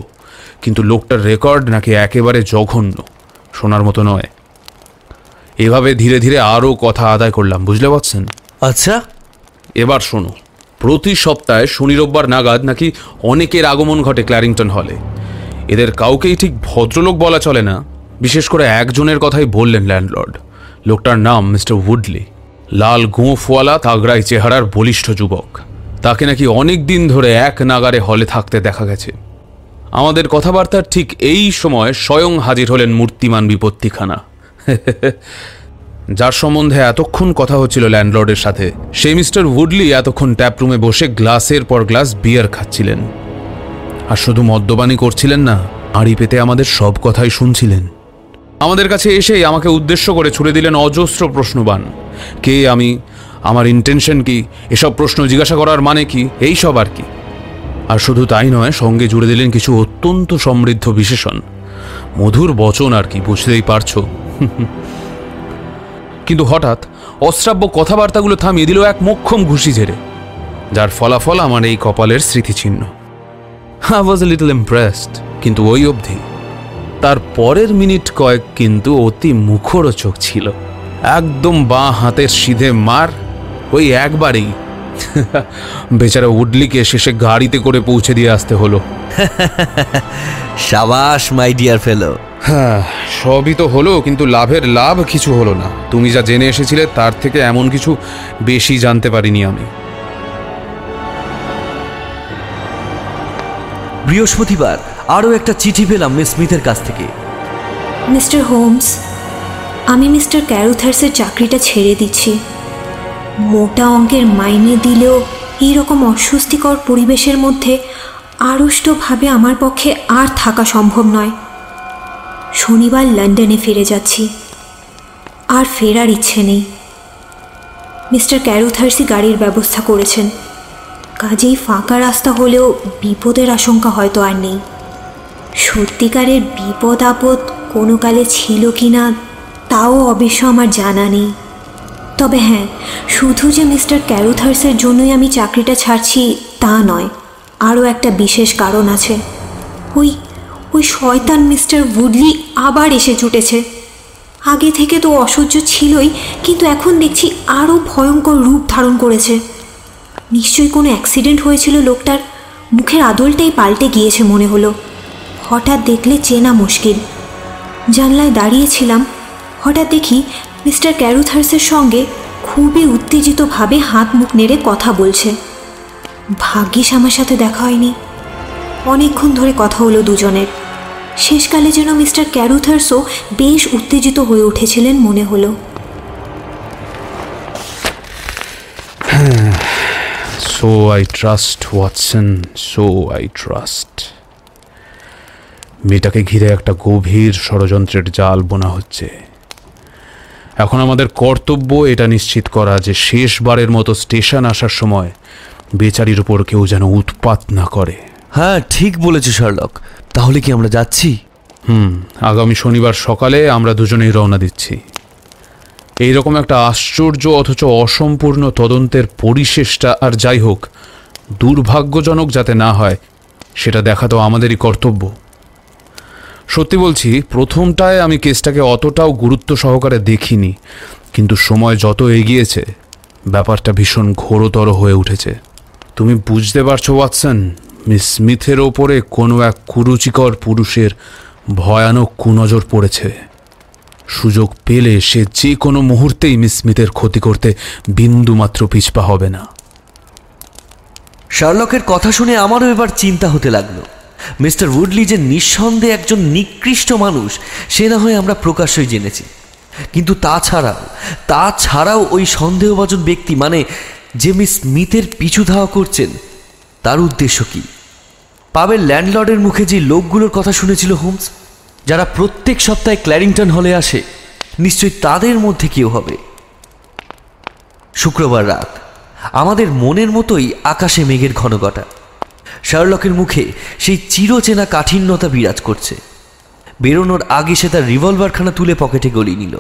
কিন্তু লোকটার রেকর্ড নাকি একেবারে জঘন্য শোনার মতো নয়। এভাবে ধীরে ধীরে আরও কথা আদায় করলাম বুঝলে পারছেন আচ্ছা। এবার শোনো প্রতি সপ্তাহে শনি রোববার নাগাদ নাকি অনেকের আগমন ঘটে ক্ল্যারিংটন হলে এদের কাউকেই ঠিক ভদ্রলোক বলা চলে না বিশেষ করে একজনের কথাই বললেন ল্যান্ডলর্ড লোকটার নাম মিস্টার উডলি লাল গোঁফওয়ালা তাগড়াই চেহারার বলিষ্ঠ যুবক। তাকে নাকি অনেক দিন ধরে এক নাগারে হলে থাকতে দেখা গেছে। আমাদের কথাবার্তার ঠিক এই সময় স্বয়ং হাজির হলেন মূর্তিমান বিপত্তিখানা। যার সম্বন্ধে এতক্ষণ কথা হচ্ছিল ল্যান্ডলর্ডের সাথে সেই মিস্টার উডলি এতক্ষণ ট্যাপরুমে বসে গ্লাসের পর গ্লাস বিয়ার খাচ্ছিলেন। আর শুধু মদ্যপানই করছিলেন না, আড়ি পেতে আমাদের সব কথাই শুনছিলেন। আমাদের কাছে এসেই আমাকে উদ্দেশ্য করে ছুড়ে দিলেন অজস্র প্রশ্নবান। কে আমি? আমার ইন্টেনশন কি? এসব প্রশ্ন জিজ্ঞাসা করার মানে কি? এই সব আর কি। আর শুধু তাই নয়, সঙ্গে জুড়ে দিলেন কিছু অত্যন্ত সমৃদ্ধ বিশেষণ। মধুর বচন আর কি, বুঝতেই পারছ? কিন্তু হঠাৎ অশ্রাব্য কথাবার্তাগুলো থামিয়ে দিল এক মোক্ষম ঘুষি ঝেড়ে, যার ফলাফল আমার এই কপালের স্মৃতিচিহ্ন। আই ওয়াজ লিটল ইমপ্রেসড কিন্তু ওই অবধি। তার পরের মিনিট কয়েক কিন্তু অতি মুখরোচক ছিল। একদম বাঁ হাতের সিধে মার ওই একবারেই। বেচারা উডলিকে শেষে গাড়িতে করে পৌঁছে দিয়ে আসতে হলো। সাবাস মাই ডিয়ার ফেলো। হ্যাঁ সবই তো হলো কিন্তু লাভের লাভ কিছু হলো না। তুমি যা জেনে এসেছিলে তার থেকে এমন কিছু বেশি জানতে পারিনি আমি। বৃহস্পতিবার আরও একটা চিঠি পেলাম মিস স্মিথের কাছ থেকে। মিস্টার হোমস আমি মিস্টার ক্যারুথার্সের চাকরিটা ছেড়ে দিচ্ছি। মোটা অঙ্কের মাইনে দিলেও এইরকম অস্বস্তিকর পরিবেশের মধ্যে আড়ষ্টভাবে আমার পক্ষে আর থাকা সম্ভব নয়। শনিবার লন্ডনে ফিরে যাচ্ছি। আর ফেরার ইচ্ছে নেই। মিস্টার ক্যারুথার্সই গাড়ির ব্যবস্থা করেছেন। কাজেই ফাঁকা রাস্তা হলেও বিপদের আশঙ্কা হয়তো আর নেই। সত্যিকারের বিপদ আপদ কোনো কালে ছিল কি না তাও অবশ্য আমার জানা নেই। তবে হ্যাঁ শুধু যে মিস্টার ক্যারুথার্সের জন্যই আমি চাকরিটা ছাড়ছি তা নয়, আরও একটা বিশেষ কারণ আছে। ওই ওই শয়তান মিস্টার উডলি আবার এসে জুটেছে। আগে থেকে তো অসহ্য ছিলই, কিন্তু এখন দেখছি আরও ভয়ঙ্কর রূপ ধারণ করেছে। নিশ্চয়ই কোনো অ্যাক্সিডেন্ট হয়েছিল লোকটার? মুখের আদলটাই পাল্টে গিয়েছে মনে হলো। হঠাৎ দেখলে চেনা মুশকিল। জানলায় দাঁড়িয়েছিলাম হঠাৎ দেখি মিস্টার ক্যারুথার্সের সঙ্গে খুবই উত্তেজিতভাবে হাত মুখ নেড়ে কথা বলছে। ভাগ্যিস আমার সাথে দেখা হয়নি। অনেকক্ষণ ধরে কথা হলো দুজনের। শেষকালে যেন মিস্টার ক্যারুথার্সও বেশ উত্তেজিত হয়ে উঠেছিলেন মনে হলো। So I trust Watson so I trust মেয়েটাকে ঘিরে একটা গভীর ষড়যন্ত্রের জাল বোনা হচ্ছে। এখন আমাদের কর্তব্য এটা নিশ্চিত করা যে শেষবারের মতো স্টেশন আসার সময় বেচারির উপর কেউ যেন উৎপাত না করে। হ্যাঁ ঠিক বলেছ শার্লক। তাহলে কি আমরা যাচ্ছি? হুম আগামী শনিবার সকালে আমরা দুজনেই রওনা দিচ্ছি। এই রকম একটা আশ্চর্য অথচ অসম্পূর্ণ তদন্তের পরিশেষটা আর যাই হোক দুর্ভাগ্যজনক যাতে না হয় সেটা দেখা তো আমাদেরই কর্তব্য। সত্যি বলছি, প্রথমটায় আমি কেসটাকে অতটাও গুরুত্ব সহকারে দেখিনি, কিন্তু সময় যত এগিয়েছে, ব্যাপারটা ভীষণ ঘোরতর হয়ে উঠেছে। তুমি বুঝতে পারছ, ওয়াটসন, মিস স্মিথের ওপরে কোনো এক কুরুচিকর পুরুষের ভয়ানক কুনজর পড়েছে। সুযোগ পেলে সে যে কোনো মুহূর্তেই মিস স্মিথের ক্ষতি করতে বিন্দুমাত্র পিছপা হবে না। শার্লকের কথা শুনে আমারও এবার চিন্তা হতে লাগল। মিস্টার উডলি যে নিঃসন্দেহে একজন নিকৃষ্ট মানুষ, সে না হয় আমরা প্রকাশ্যই জেনেছি। কিন্তু তাছাড়াও তাছাড়াও ওই সন্দেহভাজন ব্যক্তি মানে যে মিস স্মিথের পিছু ধাওয়া করছেন, তার উদ্দেশ্য কি? পাবের ল্যান্ডলর্ডের মুখে যে লোকগুলোর কথা শুনেছিল হোমস, যারা প্রত্যেক সপ্তাহে ক্ল্যারিংটন হলে আসে, নিশ্চয়ই তাদের মধ্যে কেউ হবে। শুক্রবার রাত, আমাদের মনের মতোই আকাশে মেঘের ঘনঘটা। শার্লকের মুখে সেই চিরচেনা কাঠিন্যতা বিরাজ করছে। বেরোনোর আগে সে তার রিভলভারখানা তুলে পকেটে গলিয়ে নিল।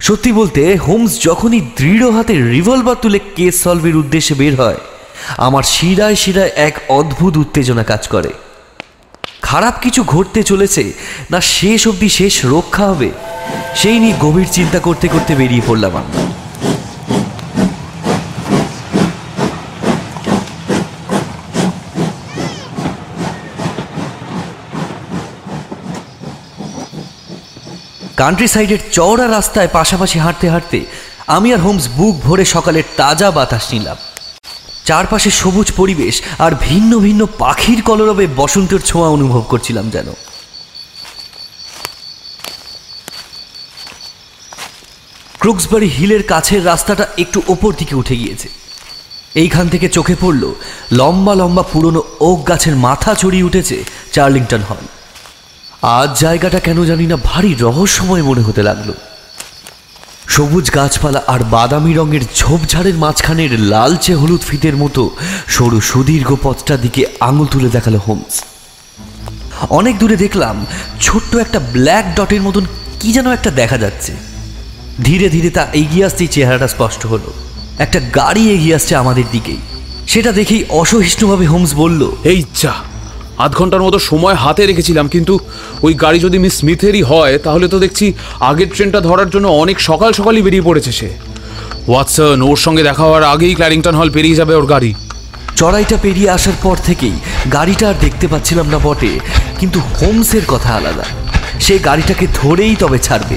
সত্যি বলতে, হোমস যখনই দৃঢ় হাতে রিভলভার তুলে কেস সলভের উদ্দেশ্যে বের হয়, আমার শিরায় শিরায় এক অদ্ভুত উত্তেজনা কাজ করে। খারাপ কিছু ঘটতে চলেছে, না শেষ অবধি শেষ রক্ষা হবে, সেই নিয়ে গভীর চিন্তা করতে করতে বেরিয়ে পড়লাম আমরা কান্ট্রি সাইডের চওড়া রাস্তায় পাশাপাশি হাঁটতে হাঁটতে আমি আর হোমস বুক ভরে সকালের তাজা বাতাস নিলাম। চারপাশে সবুজ পরিবেশ আর ভিন্ন ভিন্ন পাখির কলরবে বসন্তের ছোঁয়া অনুভব করছিলাম যেন। ক্রুক্সবারি হিলের কাছের রাস্তাটা একটু ওপর দিকে উঠে গিয়েছে। এইখান থেকে চোখে পড়ল লম্বা লম্বা পুরনো ওক গাছের মাথা ছড়িয়ে উঠেছে চার্লিংটন হল। আজ জায়গাটা কেন জানি না ভারী রহস্যময় মনে হতে লাগল। সবুজ গাছপালা আর বাদামি রঙের ঝোপঝাড়ের মাঝখানের লালচে হলুদ ফিতের মতো সরু সুদীর্ঘ পথটার দিকে আঙুল তুলে দেখাল হোমস। অনেক দূরে দেখলাম ছোট্ট একটা ব্ল্যাক ডটের মতন কি যেন একটা দেখা যাচ্ছে। ধীরে ধীরে তা এগিয়ে আসতেই চেহারাটা স্পষ্ট হলো। একটা গাড়ি এগিয়ে আসছে আমাদের দিকেই। সেটা দেখেই অসহিষ্ণুভাবে হোমস বলল, এই যা আধ ঘণ্টার মতো সময় হাতে রেখেছিলাম, কিন্তু ওই গাড়ি যদি মিস স্মিথেরই হয়, তাহলে তো দেখছি আগের ট্রেনটা ধরার জন্য অনেক সকাল সকালই বেরিয়ে পড়েছে সে। ওয়াটসন, ওর সঙ্গে দেখা হওয়ার আগেই ক্ল্যারিংটন হল পেরিয়ে যাবে ওর গাড়ি। চড়াইটা পেরিয়ে আসার পর থেকেই গাড়িটা আর দেখতে পাচ্ছিলাম না বটে, কিন্তু হোমসের কথা আলাদা। সে গাড়িটাকে ধরেই তবে ছাড়বে।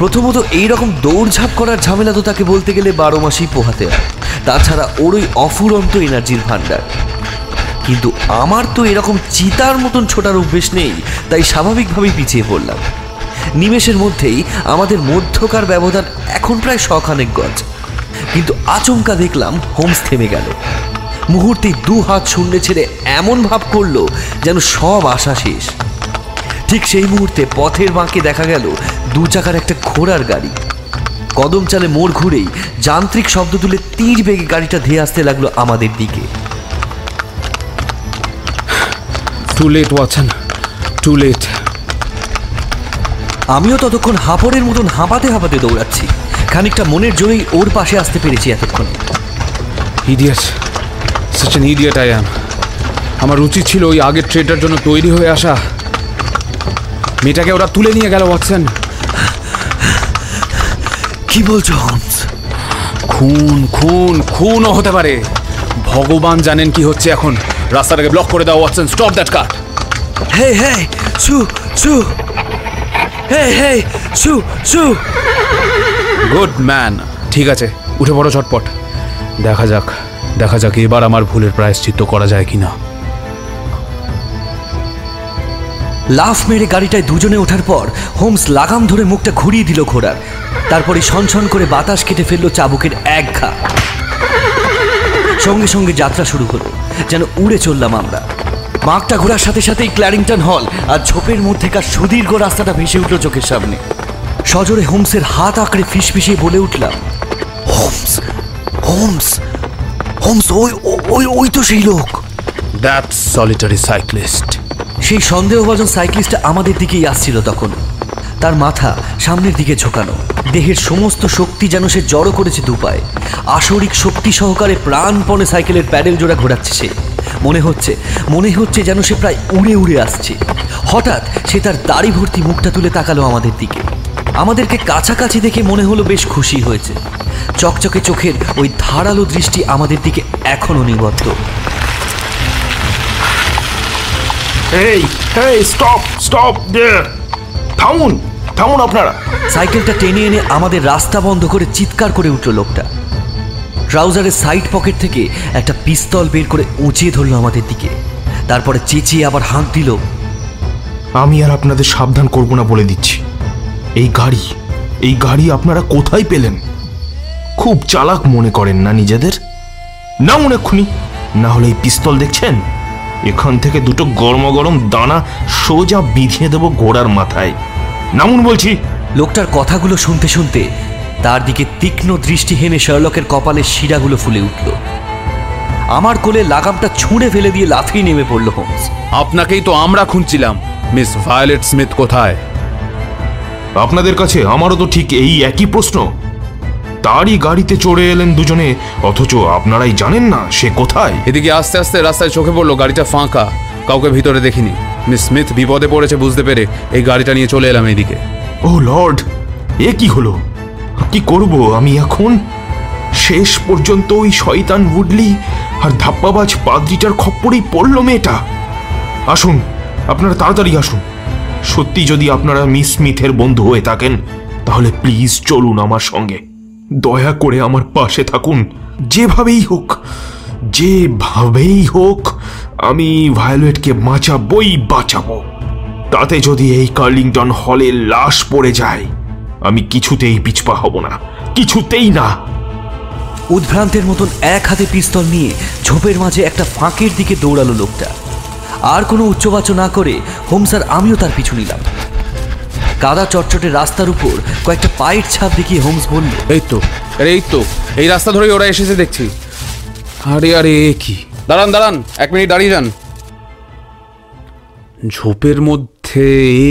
প্রথমত এইরকম দৌড়ঝাঁপ করার ঝামেলা তো তাকে বলতে গেলে বারো মাসেই পোহাতে হয়। তাছাড়া ওর ওই অফুরন্ত এনার্জির ভাণ্ডার। কিন্তু আমার তো এরকম চিতার মতন ছোটার অভ্যেস নেই, তাই স্বাভাবিকভাবেই পিছিয়ে পড়লাম। নিমেষের মধ্যেই আমাদের মধ্যকার ব্যবধান এখন প্রায় শখানেক গজ। কিন্তু আচমকা দেখলাম হোমস থেমে গেল। মুহূর্তে দু হাত শূন্যে ছেড়ে এমন ভাব করল যেন সব আশা শেষ। ঠিক সেই মুহূর্তে পথের বাঁকে দেখা গেল দু চাকার একটা ঘোড়ার গাড়ি। কদম চালে মোড় ঘুরেই যান্ত্রিক শব্দ তুলে তীর বেগে গাড়িটা ধেয়ে আসতে লাগল আমাদের দিকে। Too late Watson too late আমিও ততক্ষণ হাঁপড়ের মতন হাঁপাতে হাঁপাতে দৌড়াচ্ছি। খানিকটা মনের জোরেই ওর পাশে আসতে পেরেছি এতক্ষণে। Idiot such an idiot I am আমার উচিত ছিল ওই আগের ট্রেডটার জন্য তৈরি হয়ে আসা। মেয়েটাকে ওরা তুলে নিয়ে গেল ওয়াটসন কি বলছো হোমস খুন খুন খুনও হতে পারে। ভগবান জানেন কি হচ্ছে এখন। রাস্তাটাকে ব্লক করে দাও Watson stop that car hey hey সু সু হে হে সু সু গুড ম্যান ঠিক আছে উঠে পড়ো ঝটপট। দেখা যাক দেখা যাক এবার আমার ভুলের প্রায়শ্চিত্ত করা যায় কিনা। লাফ মেরে গাড়িটায় দুজনে ওঠার পর হোমস লাগাম ধরে মুখটা ঘুরিয়ে দিল ঘোড়ার। তারপরে ছন করে বাতাস কেটে ফেলল চাবুকের এক ঘা। সঙ্গে সঙ্গে যাত্রা শুরু হলো। যেন উড়ে চললাম আমরা। মাগটা ঘোরার সাথে সাথেই ক্ল্যারিংটন হল আর ঝোপের মধ্যেকার সুদীর্ঘ রাস্তাটা ভেসে উঠল চোখের সামনে। সজোরে হোমসের হাত আঁকড়ে ফিসফিসিয়ে বলে উঠলাম হোমস হোমস হোমস ওই ওই ওই তো সেই লোক। দ্যাট সলিটারি সাইক্লিস্ট সেই সন্দেহভাজন সাইক্লিস্টটা আমাদের দিকেই আসছিল তখন। তার মাথা সামনের দিকে ঝোঁকানো। দেহের সমস্ত শক্তি যেন সে জড়ো করেছে দুপায় আসরিক শক্তি সহকারে প্রাণপণে সাইকেলের প্যাডেল জোড়া ঘোরাচ্ছে সে। মনে হচ্ছে মনে হচ্ছে যেন সে প্রায় উড়ে উড়ে আসছে। হঠাৎ সে তার দাড়ি ভর্তি মুখটা তুলে তাকালো আমাদের দিকে। আমাদেরকে কাছাকাছি দেখে মনে হলো বেশ খুশি হয়েছে। চকচকে চোখের ওই ধারালো দৃষ্টি আমাদের দিকে এখনও নিবদ্ধ। এই এই স্টপ স্টপ থামুন। থামুন আপনারা। সাইকেলটা টেনে এনে আমাদের রাস্তা বন্ধ করে চিৎকার করে উঠল লোকটা। ট্রাউজারের সাইড পকেট থেকে একটা পিস্তল বের করে উঁচিয়ে ধরলো আমাদের দিকে। তারপরে চেঁচিয়ে আবার হাঁক দিল আমি আর আপনাদের সাবধান করব না বলে দিচ্ছি। এই গাড়ি এই গাড়ি আপনারা কোথায় পেলেন? খুব চালাক মনে করেন না নিজেদের? না মনে খুনি না হলে এই পিস্তল দেখছেন? এখান থেকে দুটো গরম গরম দানা সোজা বিধিয়ে দেবো ঘোড়ার মাথায়। নামুন বলছি। লোকটার কথাগুলো শুনতে শুনতে তার দিকে তীক্ষ্ণ দৃষ্টি হেনে শার্লকের কপালের শিরাগুলো ফুলে উঠল। আমার কোলে লাগামটা ছুঁড়ে ফেলে দিয়ে লাফিয়ে নেমে পড়ল হোমস। আপনাকেই তো আমরা খুঁজছিলাম। মিস ভায়োলেট স্মিথ কোথায়? আপনাদের কাছে আমারও তো ঠিক এই একই প্রশ্ন। তারই গাড়িতে চড়ে এলেন দুজনে অথচ আপনারাই জানেন না সে কোথায়। এদিকে আস্তে আস্তে রাস্তায় চোখে পড়ল গাড়িটা ফাঁকা কাউকে ভিতরে দেখিনি। মিস স্মিথ বিপদে পড়েছে বুঝতে পেরে এই গাড়িটা নিয়ে চলে এলাম এইদিকে। ও লর্ড, এ কি হলো? কি করব আমি এখন? শেষ পর্যন্ত ওই শয়তান উডলি আর ধাপ্পাবাজ পাদ্রিটার খপ্পরেই পড়ল মেয়েটা। আসুন, আপনারা তাড়াতাড়ি আসুন। সত্যি যদি আপনারা মিস স্মিথের বন্ধু হয়ে থাকেন, তাহলে প্লিজ চলুন আমার সঙ্গে। দয়া করে আমার পাশে থাকুন। যেভাবেই হোক যেভাবেই হোক আমি ভায়োলেটকে বাঁচাবই বাঁচাবো। তাতে যদি এই কার্লিংটন হলে লাশ পড়ে যায় আমি কিছুতেই পিছপা হব না কিছুতেই না। উদ্ভ্রান্তের মতন এক হাতে পিস্তল নিয়ে ঝোপের মাঝে একটা ফাঁকের দিকে দৌড়ালো লোকটা। আর কোনো উচ্চবাচ্য না করে হোমসার আমিও তার পিছু নিলাম। কাদা চটচটে রাস্তার উপর কয়েকটা পায়ের ছাপ দেখিয়ে হোমস বলল এই তো আরে এই তো এই রাস্তা ধরেই ওরা এসেছে দেখছি। আরে আরে কি? দাঁড়ান দাঁড়ান এক মিনিট দাঁড়িয়ে যান। ঝোপের মধ্যে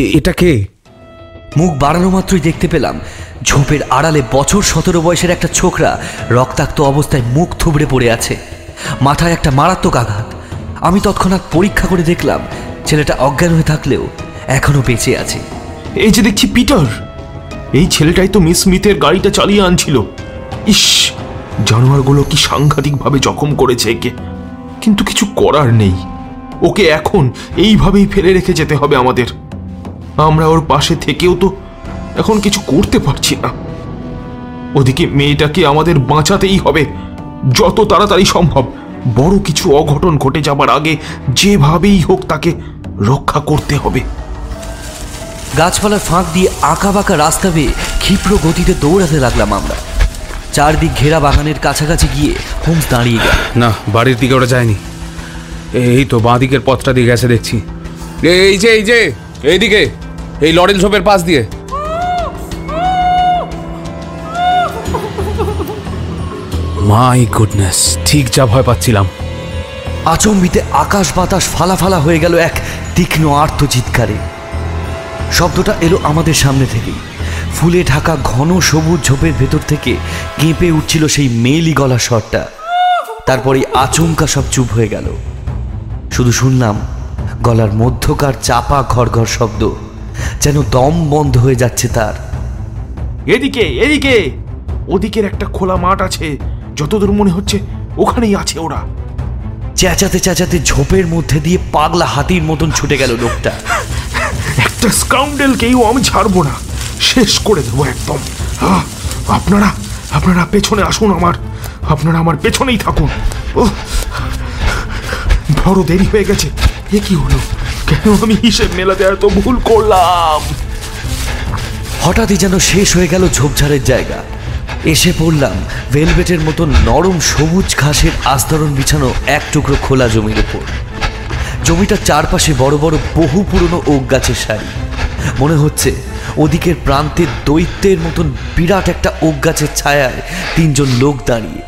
এটা কে? মুখ বাড়ানো মাত্রই দেখতে পেলাম। ঝোপের আড়ালে বছর সতেরো বয়সের একটা ছোকরা রক্তাক্ত অবস্থায় মুখ থুবড়ে পড়ে আছে। মাথায় একটা মারাত্মক আঘাত। আমি তৎক্ষণাৎ পরীক্ষা করে দেখলাম ছেলেটা অজ্ঞান হয়ে থাকলেও এখনও বেঁচে আছে। এই যে দেখছি পিটার। এই ছেলেটাই তো মিস স্মিথের গাড়িটা চালিয়ে আনছিল। ইস জানোয়ারগুলো কি সাংঘাতিকভাবে জখম করেছে একে। কিন্তু কিছু করার নেই। ওকে এখন এইভাবেই ফেলে রেখে যেতে হবে আমাদের। আমরা ওর পাশে থেকেও তো এখন কিছু করতে পারছি না। ওদিকে মেয়েটাকে আমাদের বাঁচাতেই হবে। যত তাড়াতাড়ি সম্ভব। বড় কিছু অঘটন ঘটে যাবার আগে যেভাবেই হোক তাকে রক্ষা করতে হবে। গাছপালার ফাঁক দিয়ে আঁকা বাঁকা রাস্তা বেয়ে ক্ষিপ্র গতিতে দৌড়াতে লাগলাম আমরা। চারদিক ঘেরা বাগানের কাছাকাছি গিয়ে হোমস দাঁড়িয়ে গেল। না বাড়ির দিকে ওরা যায়নি। এই তো বাঁ দিকের পথটা দিয়ে গেছে দেখছি। এই যে এই যে এইদিকে এই লরেল ঝোপের পাশ দিয়ে। মাই গুডনেস ঠিক যা ভয় পাচ্ছিলাম। আচম্বিতে আকাশ বাতাস ফালাফালা হয়ে গেল এক তীক্ষ্ণ আর্ত চিৎকারে শব্দটা এলো আমাদের সামনে থেকেই। ফুলে ঢাকা ঘন সবুজ ঝোপের ভেতর থেকে কেঁপে উঠছিল সেই মেলি গলা স্বরটা। তারপরে আচমকা সব চুপ হয়ে গেল। শুধু শুনলাম গলার মধ্যকার চাপা ঘর ঘর শব্দ যেন দম বন্ধ হয়ে যাচ্ছে তার। এদিকে এদিকে! ওদিকের একটা খোলা মাঠ আছে যতদূর মনে হচ্ছে ওখানেই আছে ওরা। চেঁচাতে চেঁচাতে ঝোপের মধ্যে দিয়ে পাগলা হাতির মতন ছুটে গেল লোকটা। একটা স্কাউন্ডেলকেও আমি ছাড়বো না। শেষ করে দেবো একদম। আপনারা আপনারা পেছনে আসুন আমার। আপনারা আমার পেছনেই থাকুন। ওহ, বড় দেরি হয়ে গেছে। এ কি হলো? কেন আমি হিসেব মেলাতে এত ভুল করলাম? হঠাৎই যেন শেষ হয়ে গেল ঝোপঝাড়ের জায়গা। এসে পড়লাম ভেলভেটের মতো নরম সবুজ ঘাসের আস্তরণ বিছানো এক টুকরো খোলা জমির উপর। জমিটার চারপাশে বড় বড় বহু পুরনো ওক গাছের সারি। মনে হচ্ছে ওদিকের প্রান্তে দৈত্যের মতন বিরাট একটা ওক গাছের ছায়ায় তিনজন লোক দাঁড়িয়ে।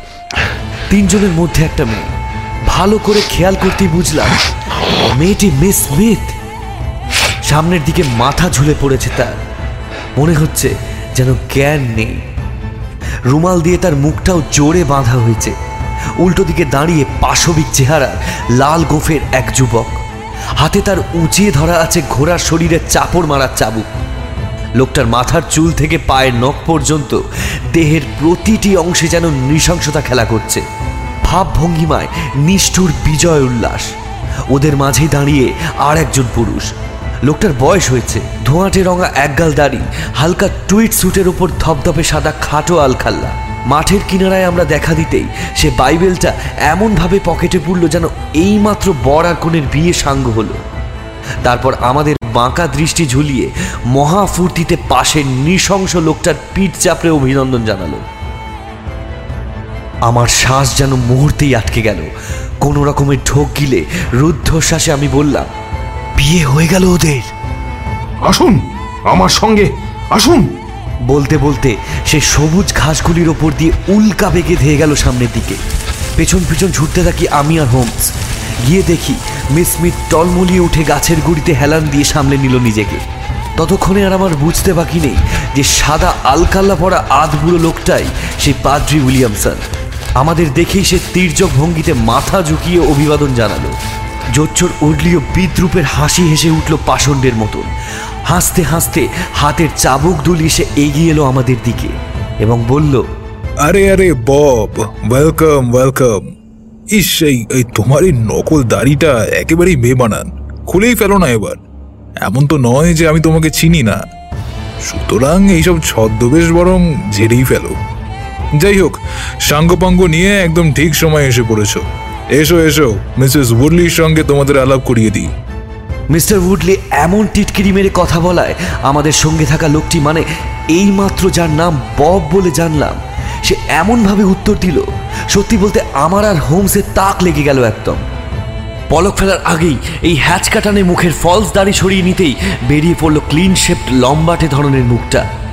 তিনজনের মধ্যে একটা মেয়ে। ভালো করে খেয়াল করতেই বুঝলাম, মেয়েটি মিস স্মিথ। সামনের দিকে মাথা ঝুলে পড়েছে তার। মনে হচ্ছে যেন জ্ঞান নেই। রুমাল দিয়ে তার মুখটাও জোরে বাঁধা হয়েছে। উল্টো দিকে দাঁড়িয়ে পাশবিক চেহারা, লাল গোফের এক যুবক। হাতে তার উঁচিয়ে ধরা আছে ঘোড়ার শরীরে চাপড় মারার চাবুক। লোকটার মাথার চুল থেকে পায়ের নখ পর্যন্ত দেহের প্রতিটি অংশে যেন নৃশংসতা খেলা করছে। ভাব ভঙ্গিমায় নিষ্ঠুর বিজয় উল্লাস। ওদের মাঝে দাঁড়িয়ে আর একজন পুরুষ। লোকটার বয়স হয়েছে। ধোঁয়াটে রঙা একগাল দাড়ি, হালকা টুইট স্যুটের উপর ধপধপে সাদা খাটো আলখাল্লা। মাঠের কিনারায় আমরা দেখা দিতেই সে বাইবেলটা এমনভাবে পকেটে পুরল যেন এইমাত্র বর আর কনের বিয়ে সাঙ্গ হলো। তারপর আমাদের বাঁকা দৃষ্টি ঝুলিয়ে মহা ফুর্তিতে পাশের নৃশংস লোকটার পিঠ চাপড়ে অভিনন্দন জানালো। আমার শ্বাস যেন মুহূর্তেই আটকে গেল। কোনো রকমের ঢোক গিলে রুদ্ধশ্বাসে আমি বললাম বিয়ে হয়ে গেল ওদের। আসুন আমার সঙ্গে আসুন। বলতে বলতে সে সবুজ ঘাসগুলির ওপর দিয়ে উল্কা বেগে ধেয়ে গেল সামনের দিকে। পেছন পিছন ছুটতে থাকি আমি আর হোমস। গিয়ে দেখি মিস স্মিথ টলমলিয়ে উঠে গাছের গুড়িতে হেলান দিয়ে সামলে নিল নিজেকে। ততক্ষণে আর আমার বুঝতে বাকি নেই যে সাদা আলকাল্লা পড়া আধবুড়ো লোকটাই সেই পাদ্রি উইলিয়ামসন। আমাদের দেখেই সে তীর্যক ভঙ্গিতে মাথা ঝুঁকিয়ে অভিবাদন জানালো। জোচ্চর উডলিও বিদ্রুপের হাসি হেসে উঠল পাষণ্ডের মতন। হাসতে হাসতে হাতের চাবুক দুলিয়ে সে এগিয়ে এলো আমাদের দিকে এবং বলল, আরে আরে, বব ওয়েলকাম ওয়েলকাম ইস, এই এই তোমার এই নকল দাড়িটা একেবারেই বেবানান খুলেই ফেলো না এবার। এমন তো নয় যে আমি তোমাকে চিনি না। সুতরাং এইসব ছদ্মবেশ বরং ঝেড়েই ফেলো। যাই হোক, সাঙ্গপাঙ্গ নিয়ে একদম ঠিক সময় এসে পড়েছো। এসো এসো, মিসেস উডলির সঙ্গে তোমাদের আলাপ করিয়ে দিই। মিস্টার উডলি, এমন টিটকিরি মেরে কথা বলায় আমাদের সঙ্গে থাকা লোকটি মানে এইমাত্র যার নাম বব বলে জানলাম। সে এমনভাবে উত্তর দিল, সত্যি বলতে আমার আর হোমসের তাক লেগে গেল একদম। পলক ফেলার আগেই এই হ্যাচ কাটানে মুখের ফলস দাড়ি সরিয়ে নিতেই বেরিয়ে পড়ল ক্লিন শেপড লম্বাটে ধরনের মুখটা।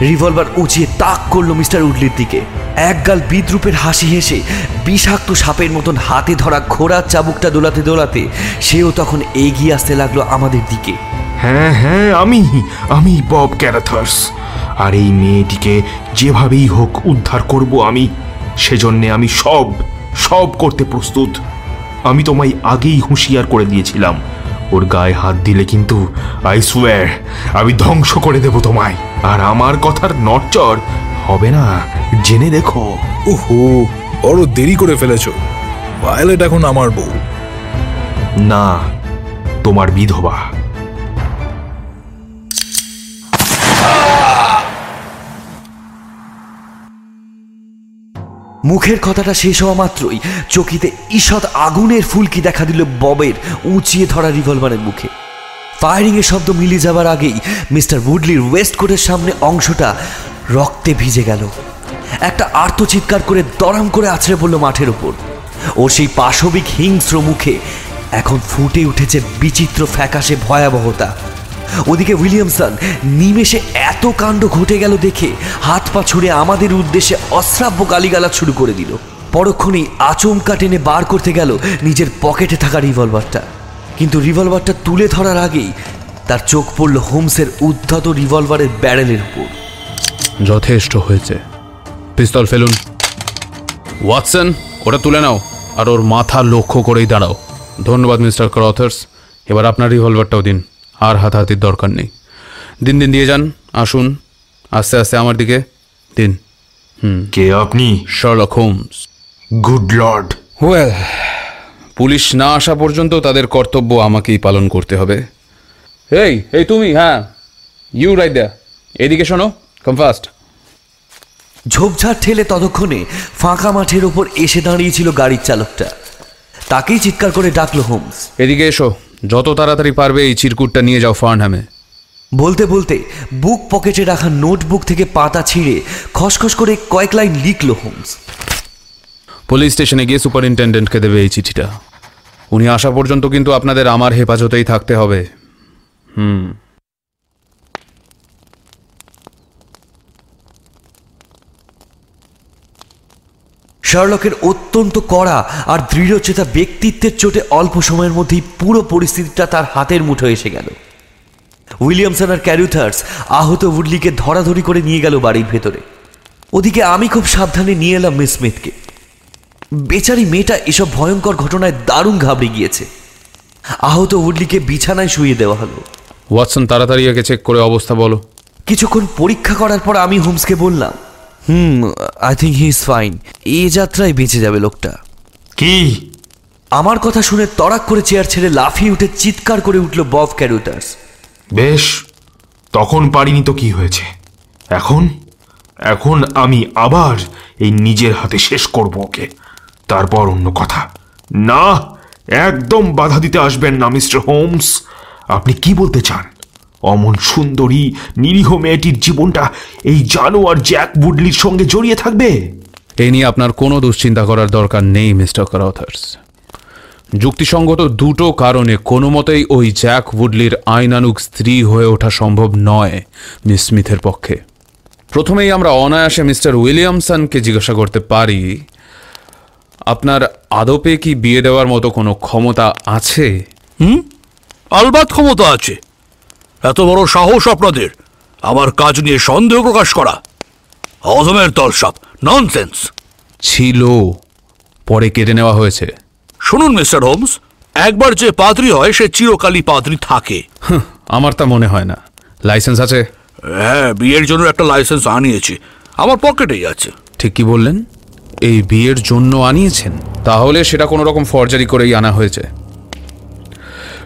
রিভলভার উঁচিয়ে তাক করল মিস্টার উডলির দিকে। একগাল বিদ্রুপের হাসি হেসে বিষাক্ত সাপের মতন হাতে ধরা ঘোড়ার চাবুকটা দোলাতে দোলাতে সেও তখন এগিয়ে আসতে লাগল আমাদের দিকে। হ্যাঁ হ্যাঁ আমি আমি বব ক্যারাথার্স। আর এই মেয়েটিকে যেভাবেই হোক উদ্ধার করব আমি, সেজন্যে আমি সব সব করতে প্রস্তুত। আমি তোমায় আগেই হুঁশিয়ার করে দিয়েছিলাম। ওর গায়ে হাত দিলে কিন্তু আই সুয়ার আমি ধ্বংস করে দেব তোমায়। আর আমার কথার নরচর হবে না জেনে দেখো ওহো বড় দেরি করে ফেলেছো। ভায়োলেট এখন আমার বউ। না তোমার বিধবা। মুখের কথাটা শেষ হওয়া মাত্রই চকিতে ঈষৎ আগুনের ফুলকি দেখা দিল ববের উঁচিয়ে ধরা রিভলভারের মুখে। ফায়ারিংয়ের শব্দ মিলিয়ে যাবার আগেই মিস্টার উডলির ওয়েস্ট কোটের সামনে অংশটা রক্তে ভিজে গেল। একটা আর্ত চিৎকার করে দরাম করে আছড়ে পড়ল মাঠের ওপর। ওর সেই পাশবিক হিংস্র মুখে এখন ফুটে উঠেছে বিচিত্র ফ্যাকাশে ভয়াবহতা। ওদিকে উইলিয়ামসন, নিমেষে এত কাণ্ড ঘটে গেল দেখে হাত পা ছুড়ে আমাদের উদ্দেশ্যে অশ্রাব্য গালিগালাজ শুরু করে দিল। পরক্ষণেই আচমকা টেনে বার করতে গেল নিজের পকেটে থাকা রিভলভারটা। কিন্তু রিভলভারটা তুলে ধরার আগেই তার চোখ পড়ল হোমসের উদ্ধত রিভলভারের ব্যারেলের উপর। যথেষ্ট হয়েছে। পিস্তল ফেলুন। ওয়াটসন, ওটা তুলে নাও আর ওর মাথা লক্ষ্য করেই দাঁড়াও। ধন্যবাদ, মিস্টার ক্রথার্স। এবার আপনার রিভলভারটাও দিন। আর হাতাহাতির দরকার নেই। দিন দিন দিয়ে যান আসুন আস্তে আস্তে আমার দিকে দিন। কে আপনি? Sherlock Holmes good lord well police না আসা পর্যন্ত তাদের কর্তব্য আমাকেই পালন করতে হবে। এই এই তুমি হ্যাঁ ইউ রাইট দ্য এদিকে শোনো কম ফাস্ট ঝোপঝাড় ঠেলে ততক্ষণে ফাঁকা মাঠের ওপর এসে দাঁড়িয়েছিল গাড়ির চালকটা। তাকেই চিৎকার করে ডাকলো হোমস এদিকে এসো। যত তাড়াতাড়ি পারবে এই চিরকুটটা নিয়ে যাও ফার্নহামে। বলতে বলতে বুক পকেটে রাখা নোটবুক থেকে পাতা ছিঁড়ে খসখস করে কয়েক লাইন লিখল হোমস। পুলিশ স্টেশনে গিয়ে সুপারিনটেন্ডেন্টকে দেবে এই চিঠিটা। উনি আসা পর্যন্ত কিন্তু আপনাদের আমার হেফাজতেই থাকতে হবে। শার্লকের অত্যন্ত কড়া আর দৃঢ়চেতা ব্যক্তিত্বের চোটে অল্প সময়ের মধ্যেই পুরো পরিস্থিতিটা তার হাতের মুঠো এসে গেল। উইলিয়ামসন আর ক্যারুথার্স আহত উডলিকে ধরাধরি করে নিয়ে গেল বাড়ির ভেতরে। ওদিকে আমি খুব সাবধানে নিয়ে এলাম মিস স্মিথকে। বেচারি মেয়েটা এসব ভয়ঙ্কর ঘটনায় দারুণ ঘাবড়ে গিয়েছে। আহত উডলিকে বিছানায় শুয়ে দেওয়া হলো। ওয়াটসন তাড়াতাড়ি একে চেক করে অবস্থা বলো। কিছুক্ষণ পরীক্ষা করার পর আমি হোমসকে বললাম হুম I think he is fine এই যাত্রায় বেঁচে যাবে লোকটা। কি? আমার কথা শুনে তড়াক করে চেয়ার ছেড়ে লাফিয়ে উঠে চিৎকার করে উঠল বব ক্যারুটার্স বেশ তখন পারিনি তো কি হয়েছে? এখন? এখন আমি আবার এই নিজের হাতে শেষ করব ওকে। তারপর অন্য কথা। না একদম বাধা দিতে আসবেন না মিস্টার হোমস। আপনি কি বলতে চান? অমন সুন্দরী নিরীহ মেয়েটির জীবনটা এই জানোয়ার জ্যাক বুডলির সঙ্গে জড়িয়ে থাকবে? এই নিয়ে আপনার কোনো দুশ্চিন্তা করার দরকার নেই মিস্টার ক্রাউথার্স যুক্তিসঙ্গত দুটো কারণে কোনো মতেই ওই জ্যাক উডলির আইনানুক স্ত্রী হয়ে ওঠা সম্ভব নয় মিস স্মিথের পক্ষে। প্রথমেই আমরা অনায়াসে মিস্টার উইলিয়ামসনকে জিজ্ঞাসা করতে পারি আপনার আদপে কি বিয়ে দেওয়ার মতো কোনো ক্ষমতা আছে? হুম? আলবাত ক্ষমতা আছে। এত বড় সাহস আপনাদের। আমার কাজ নিয়ে সন্দেহ প্রকাশ করা। অধমের তলসাপ ননসেন্স ছিল। পরে কেটে নেওয়া হয়েছে। শুনুন মিস্টার হোমস একবার যে পাদ্রি হয় সে চিরকালই পাদ্রি থাকে। আমার তা মনে হয় না। লাইসেন্স আছে? হ্যাঁ বিয়ের জন্য একটা লাইসেন্স আনিয়েছি। আমার পকেটেই আছে। ঠিক কি বললেন? এই বিয়ের জন্য আনিয়েছেন? তাহলে সেটা কোনো রকম ফর্জারি করেই আনা হয়েছে।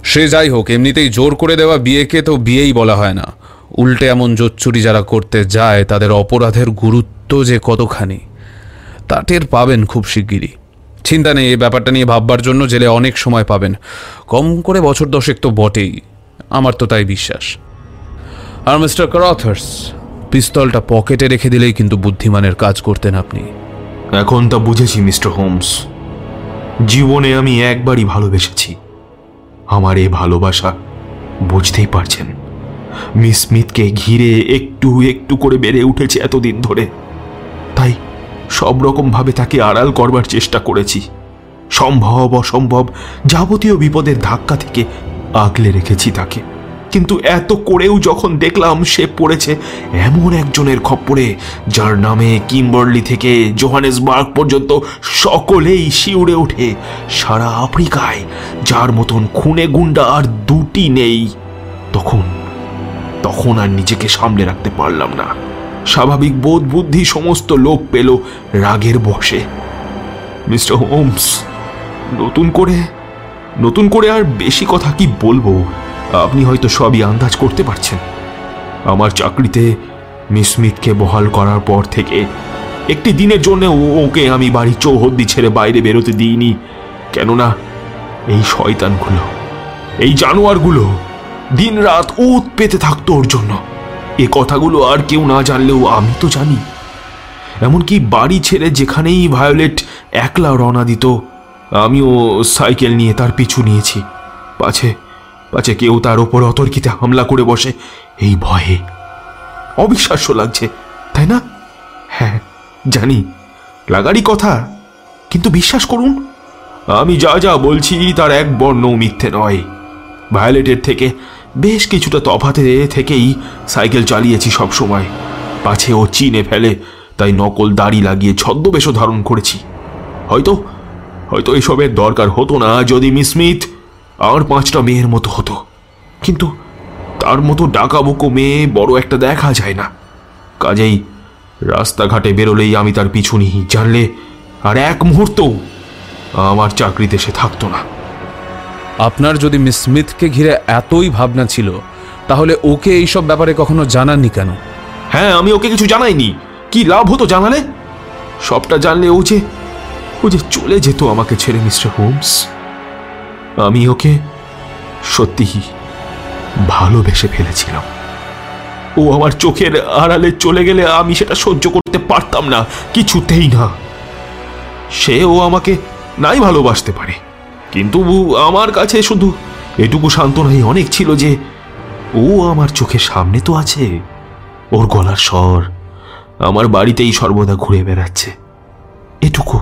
সে যাই হোক, এমনিতেই জোর করে দেওয়া বিয়েকে তো বিয়েই বলা হয় না। উল্টে এমন জোচ্চুরি যারা করতে যায়, তাদের অপরাধের গুরুত্ব যে কতখানি, তা টের পাবেন খুব শিগগিরই। চিন্তা নেই, এই ব্যাপারটা নিয়ে ভাববার জন্য জেলে অনেক সময় পাবেন। কম করে বছর দশেক তো বটেই, আমার তো তাই বিশ্বাস। আর মিস্টার ক্রথার্স, পিস্তলটা পকেটে রেখে দিলেই কিন্তু বুদ্ধিমানের কাজ করতেন আপনি। এখন তা বুঝেছি, মিস্টার হোমস। জীবনে আমি একবারই ভালোবেসেছি। আমার এই ভালোবাসা বুঝতেই পারছেন। মিস স্মিথকে ঘিরে একটু একটু করে বেড়ে উঠেছে এতদিন ধরে। তাই সব রকমভাবে তাকে আড়াল করবার চেষ্টা করেছি। সম্ভব, অসম্ভব যাবতীয় বিপদের ধাক্কা থেকে আগলে রেখেছি তাকে। কিন্তু এত করেও যখন দেখলাম সে পড়েছে এমন একজনের খপ্পরে, যার নামে কিম্বার্লি থেকে জোহানেসবার্গ পর্যন্ত সকলেই শিউরে ওঠে সারা আফ্রিকায়, যার মতন খুনে গুন্ডা আর দুটি নেই। তখন তখন আর নিজেকে সামলে রাখতে পারলাম না। স্বাভাবিক বোধ বুদ্ধি সমস্ত লোপ পেল রাগের বসে। মিস্টার হোমস, নতুন করে নতুন করে আর বেশি কথা কি বলব? আপনি হয়তো সবই আন্দাজ করতে পারছেন। আমার চাকরিতে মিস স্মিথকে বহাল করার পর থেকে একটি দিনের জন্য ওকে আমি বাড়ির চৌহদ্দি ছেড়ে বাইরে বেরোতে দিইনি। কেননা এই শয়তানগুলো, এই জানোয়ারগুলো দিন রাত উত পেতে থাকতো ওর জন্য। এ কথাগুলো আর কেউ না জানলেও আমি তো জানি। এমনকি বাড়ি ছেড়ে যেখানেই ভায়োলেট একলা রওনা দিত, আমিও সাইকেল নিয়ে তার পিছু নিয়েছি। পাছে পাছে কেউ তার ওপর অতর্কিতে হামলা করে বসে, এই ভয়ে। অবিশ্বাস্য লাগছে, তাই না? হ্যাঁ জানি, লাগারই কথা, কিন্তু বিশ্বাস করুন, আমি যা যা বলছি তার এক বর্ণ মিথ্যে নয়। ভায়োলেটের থেকে বেশ কিছুটা তফাতে থেকেই সাইকেল চালিয়েছি সব সময়। পাছে ও চিনে ফেলে, তাই নকল দাড়ি লাগিয়ে ছদ্মবেশও ধারণ করেছি। হয়তো হয়তো এসবের দরকার হতো না যদি মিস আর পাঁচটা মেয়ের মতো হতো। কিন্তু তার মতো ডাকাবুকো মেয়ে বড় একটা দেখা যায় না। কাজেই রাস্তাঘাটে বেরোলেই আমি তার পিছু নিই জানলে আর এক মুহূর্তও আমার চাকরিতে সে থাকতো না। আপনার যদি মিস স্মিথকে ঘিরে এতই ভাবনা ছিল তাহলে ওকে এইসব ব্যাপারে কখনো জানাননি কেন? হ্যাঁ আমি ওকে কিছু জানাইনি। কি লাভ হতো জানালে? সবটা জানলে ও যে ও যে চলে যেত আমাকে ছেড়ে মিস্টার হোমস। আমি ওকে সত্যি ভালোবেসে ফেলেছিলাম। ও আমার চোখের আড়ালে চলে গেলে আমি সেটা সহ্য করতে পারতাম না, কিছুতেই না। সে ও আমাকে নাই ভালোবাসতে পারে। কিন্তু আমার কাছে শুধু এটুকু সান্ত্বনাই অনেক ছিল যে ও আমার চোখের সামনে তো আছে। ওর গলার স্বর আমার বাড়িতেই সর্বদা ঘুরে বেড়াচ্ছে। এটুকু।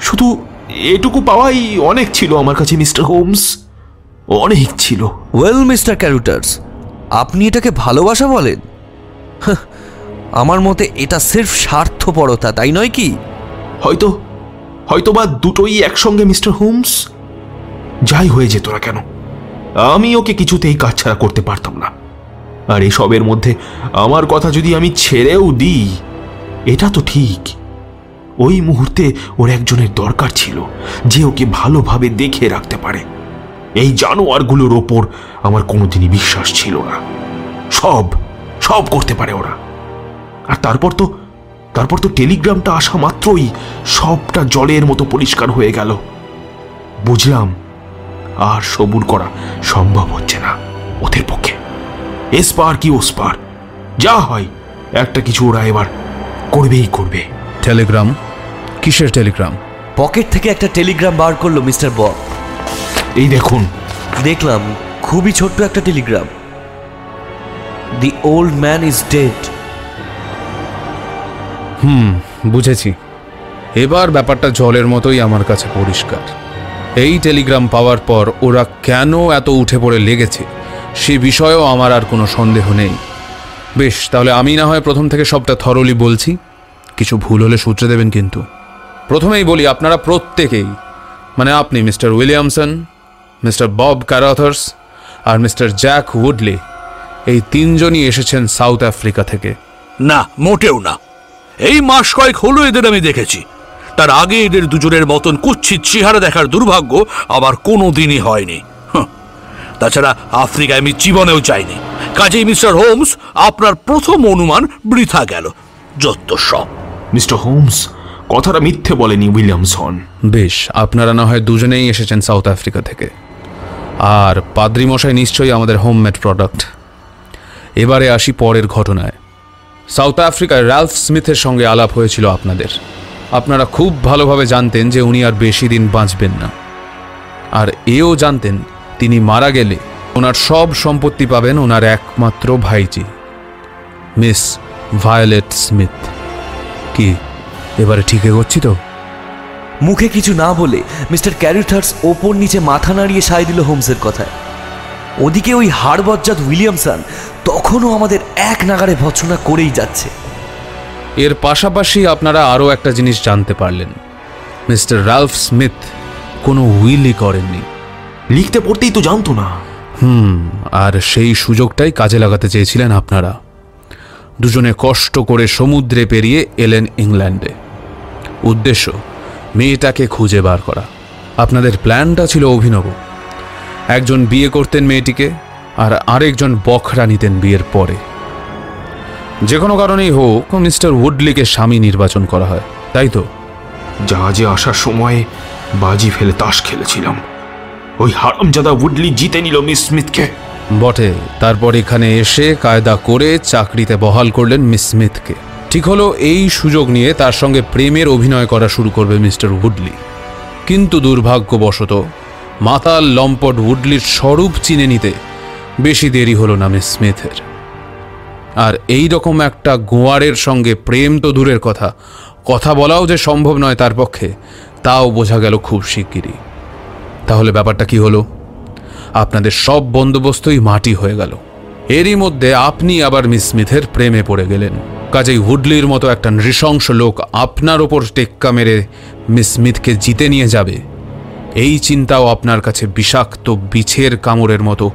শুধু এটুকু পাওয়াই অনেক ছিল আমার কাছে মিস্টার হোমস। অনেক ছিল। ওয়েল মিস্টার ক্যারুটার্স আপনি এটাকে ভালোবাসা বলেন? আমার মতে এটা সির্ফ স্বার্থপরতা তাই নয় কি? হয়তো হয়তো বা দুটোই একসঙ্গে মিস্টার হোমস। যাই হয়ে যেত না কেন আমি ওকে কিছুতেই কাজ ছাড়া করতে পারতাম না। আর এসবের মধ্যে আমার কথা যদি আমি ছেড়েও দিই এটা তো ঠিক। ওই মুহূর্তে ওর একজনের দরকার ছিল, যে ওকে ভালোভাবে দেখে রাখতে পারে। এই জানোয়ারগুলোর ওপর আমার কোনোদিনই বিশ্বাস ছিল না। সব সব করতে পারে ওরা। আর তারপর তো তারপর তো টেলিগ্রামটা আসা মাত্রই সবটা জলের মতো পরিষ্কার হয়ে গেল। বুঝলাম, আর সবুর করা সম্ভব হচ্ছে না ওদের পক্ষে। এসপার কি ওসপার যা হয়, একটা কিছু ওরা এবার করবেই করবে। টেলিগ্রাম কিসের টেলিগ্রাম? পকেট থেকে একটা টেলিগ্রাম বার করল মিস্টার বব এই দেখুন। দেখলাম খুবই ছোট্ট একটা telegram. The old man is dead hmm বুঝেছি। এবার ব্যাপারটা জলের মতোই আমার কাছে পরিষ্কার। এই টেলিগ্রাম পাওয়ার পর ওরা কেন এত উঠে পড়ে লেগেছে সে বিষয়েও আমার আর কোনো সন্দেহ নেই। বেশ তাহলে আমি না হয় প্রথম থেকে সবটা থরলি বলছি? কিছু ভুল হলে সূত্রে দেবেন কিন্তু। প্রথমেই বলি আপনারা প্রত্যেকেই মানে আপনি mister Williamson mister Bob Carruthers আর মিস্টার জ্যাক উডলি এই তিনজনই এসেছেন সাউথ আফ্রিকা থেকে। না মোটেও না। এই মাস কয়েক হলো এদের আমি দেখেছি। তার আগে এদের দুজনের মতন কুচ্ছিত চেহারা দেখার দুর্ভাগ্য আবার কোনো দিনই হয়নি। তাছাড়া আফ্রিকায় আমি জীবনেও চাইনি কাজেই মিস্টার হোমস আপনার প্রথম অনুমান বৃথা গেল যত সব। মিস্টার হোমস কথাটা মিথ্যে বলেনি উইলিয়ামসন। বেশ, আপনারা না হয় দুজনেই এসেছেন সাউথ আফ্রিকা থেকে। আর পাদ্রি মশাই নিশ্চয়ই আমাদের হোমমেড প্রোডাক্ট। এবারে আসি পরের ঘটনায়। সাউথ আফ্রিকায় র্যালফ স্মিথের সঙ্গে আলাপ হয়েছিল আপনাদের। আপনারা খুব ভালোভাবে জানতেন যে উনি আর বেশি দিন বাঁচবেন না। আর এও জানতেন তিনি মারা গেলে ওনার সব সম্পত্তি পাবেন ওনার একমাত্র ভাইজি, মিস ভায়োলেট স্মিথ। কি? এবারে ঠিক এগোচ্ছি তো। মুখে কিছু না বলে মিস্টার ক্যারুথার্স ওপর নিচে মাথা নাড়িয়ে সায় দিল হোমসের কথায়। ওদিকে ওই হাড়বজ্জাত উইলিয়ামসন তখনও আমাদের এক নাগারে ভৎসনা করেই যাচ্ছে। এর পাশাপাশি আপনারা আরও একটা জিনিস জানতে পারলেন। মিস্টার রালফ স্মিথ কোনো উইলই করেননি। লিখতে পড়তেই তো জানতো না। হুম আর সেই সুযোগটাই কাজে লাগাতে চেয়েছিলেন আপনারা। দুজনে কষ্ট করে সমুদ্রে পেরিয়ে এলেন ইংল্যান্ডে। উদ্দেশ্য মেয়েটাকে খুঁজে বার করা। আপনাদের প্ল্যানটা ছিল অভিনব। একজন বিয়ে করতেন মেয়েটিকে আর আরেকজন বখরা নিতেন বিয়ের পরে। যে কোনো কারণেই হোক মিস্টার উডলিকে স্বামী নির্বাচন করা হয় তাই তো? জাহাজে আসার সময় বাজি ফেলে তাস খেলেছিলাম। ওই হারামজাদা উডলি জিতে নিল মিস স্মিথকে। বটে তারপর এখানে এসে কায়দা করে চাকরিতে বহাল করলেন মিস স্মিথকে। ঠিক হলো, এই সুযোগ নিয়ে তার সঙ্গে প্রেমের অভিনয় করা শুরু করবে মিস্টার উডলি। কিন্তু দুর্ভাগ্যবশত, মাতাল লম্পট উডলির স্বরূপ চিনে নিতে বেশি দেরি হলো না মিস স্মিথের। আর এই রকম একটা গোয়ারের সঙ্গে প্রেম তো দূরের কথা কথা বলাও যে সম্ভব নয় তার পক্ষে, তাও বোঝা গেল খুব শিগগিরই। তাহলে ব্যাপারটা কি হলো? আপনাদের সব বন্দোবস্তই মাটি হয়ে গেল। এরই মধ্যে আপনি আবার মিস স্মিথের প্রেমে পড়ে গেলেন। কাজেই হুডলির মতো একটা নৃশংস লোক আপনার ওপর টেক্কা মেরে মিস স্মিথকে জিতে নিয়ে যাবে। এই চিন্তাও আপনার কাছে বিষাক্ত বিছের কামড়ের মতো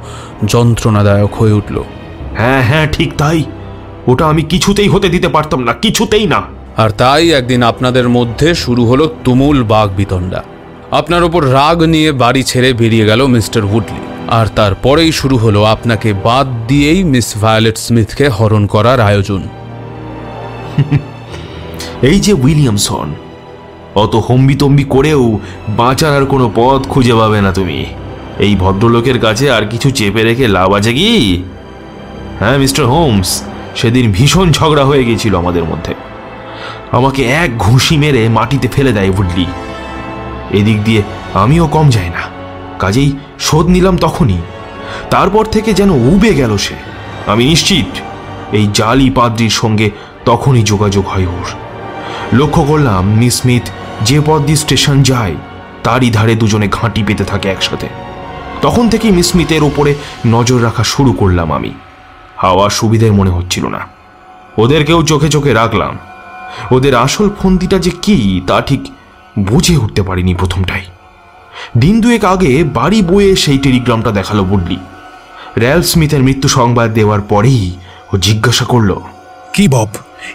যন্ত্রণাদায়ক হয়ে উঠল। হ্যাঁ হ্যাঁ ঠিক তাই। ওটা আমি কিছুতেই হতে দিতে পারতাম না কিছুতেই না। আর তাই একদিন আপনাদের মধ্যে শুরু হলো তুমুল বাঘ বিতণ্ডা। আপনার ওপর রাগ নিয়ে বাড়ি ছেড়ে বেরিয়ে গেল মিস্টার হুডলি। আর তারপরেই শুরু হলো আপনাকে বাদ দিয়েই মিস ভায়োলেট স্মিথকে হরণ করার আয়োজন। এই যে উইলিয়ামসন, অত হম্বিতম্বি করেও বাঁচার আর কোনো পথ খুঁজে পাবে না তুমি। এই ভদ্রলোকের কাছে আর কিছু চেপে রেখে লাভ আছে কি? হ্যাঁ মিস্টার হোমস, সেদিন ভীষণ ঝগড়া হয়ে গেছিল আমাদের মধ্যে। আমাকে এক ঘুষি মেরে মাটিতে ফেলে দেয় উডলি। এদিক দিয়ে আমিও কম যাই না, কাজেই শোধ নিলাম তখনই। তারপর থেকে যেন উবে গেল সে। আমি নিশ্চিত, এই জালি পাদ্রির সঙ্গে তখনই যোগাযোগ হয় ওর। লক্ষ্য করলাম মিস যে পথ দিয়ে স্টেশন যায়, তারই ধারে দুজনে ঘাঁটি পেতে থাকে একসাথে। তখন থেকেই মিস স্মিথের ওপরে নজর রাখা শুরু করলাম আমি। হাওয়া সুবিধের মনে হচ্ছিল না। ওদেরকেও চোখে চোখে রাখলাম। ওদের আসল ফন্দিটা যে কি, তা ঠিক বুঝে উঠতে পারিনি প্রথমটাই। দিন দুয়েক আগে বাড়ি বয়ে সেই টেলিগ্রামটা দেখাল বুডলি। র্যাল স্মিথের মৃত্যু সংবাদ দেওয়ার পরেই ও জিজ্ঞাসা করল, কি বব?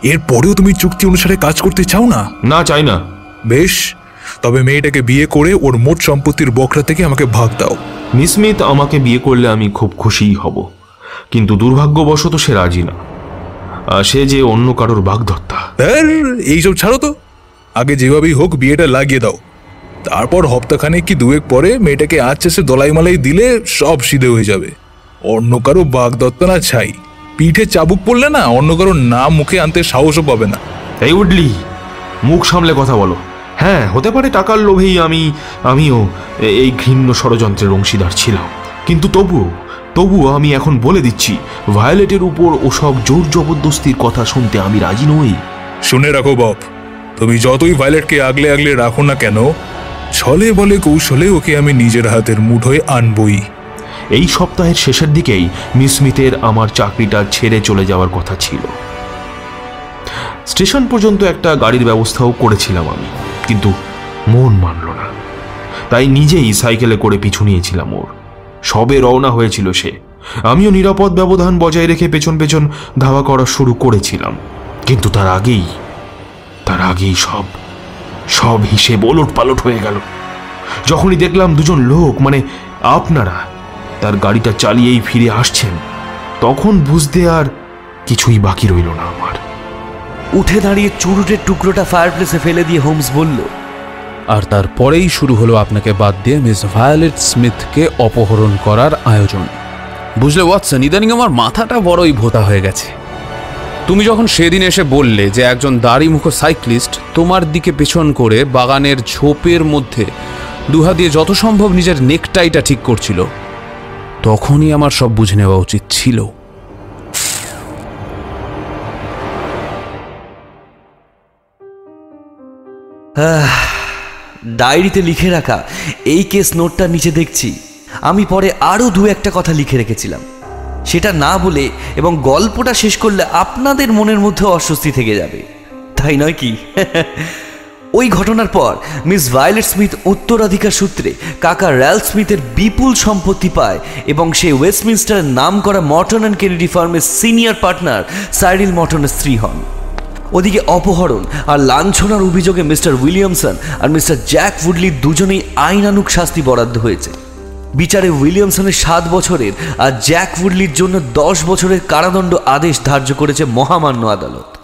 এর পরেও তুমি চুক্তি অনুসারে কাজ করতে চাও না? না চাই না। বেশ তবে মেয়েটাকে বিয়ে করে ওর মোট সম্পত্তির বকরা থেকে আমাকে ভাগ দাও। মিস স্মিথ আমাকে বিয়ে করলে আমি খুব খুশিই হব কিন্তু দুর্ভাগ্যবশত সে রাজি না। আর সে যে অন্য কারোর বাগদত্তা। ধ্যার, এইসব ছাড়ো তো। আগে যেভাবেই হোক বিয়েটা লাগিয়ে দাও। তারপর হপ্তাখানেক কি দুয়েক পরে মেয়েটাকে আচ্ছা দলাই মালাই দিলে সব সিধে হয়ে যাবে। অন্য কারও বাগদত্ত না ছাই। পিঠে চাবুক পড়লে না অন্য কারও নাম মুখে আনতে সাহসও পাবে না। এই উডলি মুখ সামলে কথা বলো। হ্যাঁ হতে পারে টাকার লোভেই আমি আমিও এই ঘৃণ্য ষড়যন্ত্রের অংশীদার ছিলাম। কিন্তু তবুও তবুও আমি এখন বলে দিচ্ছি ভায়োলেটের উপর ওসব জোর জবরদস্তির কথা শুনতে আমি রাজি নই। শুনে রাখো বাপ তুমি যতই ভায়োলেটকে আগলে আগলে রাখো না কেন ছলে বলে কৌশলে ওকে আমি নিজের হাতের মুঠোয় আনবই। এই সপ্তাহের শেষের দিকেই মিস স্মিথের আমার চাকরিটা ছেড়ে চলে যাওয়ার কথা ছিল। স্টেশন পর্যন্ত একটা গাড়ির ব্যবস্থাও করেছিলাম আমি, কিন্তু মন মানল না। তাই নিজেই সাইকেলে করে পিছু নিয়েছিলাম ওর। সবে রওনা হয়েছিল সে। আমিও নিরাপদ ব্যবধান বজায় রেখে পেছন পেছন ধাওয়া করা শুরু করেছিলাম। কিন্তু তার আগেই তার আগেই সব সব হিসেব ওলট পালট হয়ে গেল। যখনই দেখলাম দুজন লোক মানে আপনারা তার গাড়িটা চালিয়েই ফিরে আসছেন। তখন বুঝতে আর কিছুই বাকি রইল না আমার। উঠে দাঁড়িয়ে চুরুটের টুকরোটা ফায়ারপ্লেসে ফেলে দিয়ে হোমস বলল আর তারপরেই শুরু হলো আপনাকে বাদ দিয়ে মিস ভায়োলেট স্মিথকে অপহরণ করার আয়োজন। বুঝলে ওয়াটসন ইদানিং আমার মাথাটা বড়ই ভোতা হয়ে গেছে। তুমি যখন সেদিন এসে বললে যে একজন দাড়িমুখ সাইক্লিস্ট তোমার দিকে পেছন করে বাগানের ঝোপের মধ্যে দুহা দিয়ে যত সম্ভব নিজের নেকটাইটা ঠিক করছিল তখনই আমার সব বুঝে নেওয়া উচিত ছিল। ডায়েরিতে লিখে রাখা এই কেস নোটটার নিচে দেখছি। আমি পরে আরও দু একটা কথা লিখে রেখেছিলাম। সেটা না বলে এবং গল্পটা শেষ করলে আপনাদের মনের মধ্যে অস্বস্তি থেকে যাবে। তাই নয় কি? ওই ঘটনার পর মিস ভায়োলেট স্মিথ উত্তরাধিকার সূত্রে কাকা র্যাল স্মিথের বিপুল সম্পত্তি পায় এবং সে ওয়েস্টমিনস্টারের নাম করা মর্টন অ্যান্ড কেনেডি ফার্মের সিনিয়র পার্টনার সাইরিল মর্টনের স্ত্রী হন। ওদিকে অপহরণ আর লাঞ্ছনার অভিযোগে মিস্টার উইলিয়ামসন আর মিস্টার জ্যাক উডলি দুজনেই আইনানুক শাস্তি বরাদ্দ হয়েছে। বিচারে উইলিয়ামসনের সাত বছরের আর জ্যাক উডলির জন্য দশ বছরের কারাদণ্ড আদেশ ধার্য করেছে মহামান্য আদালত।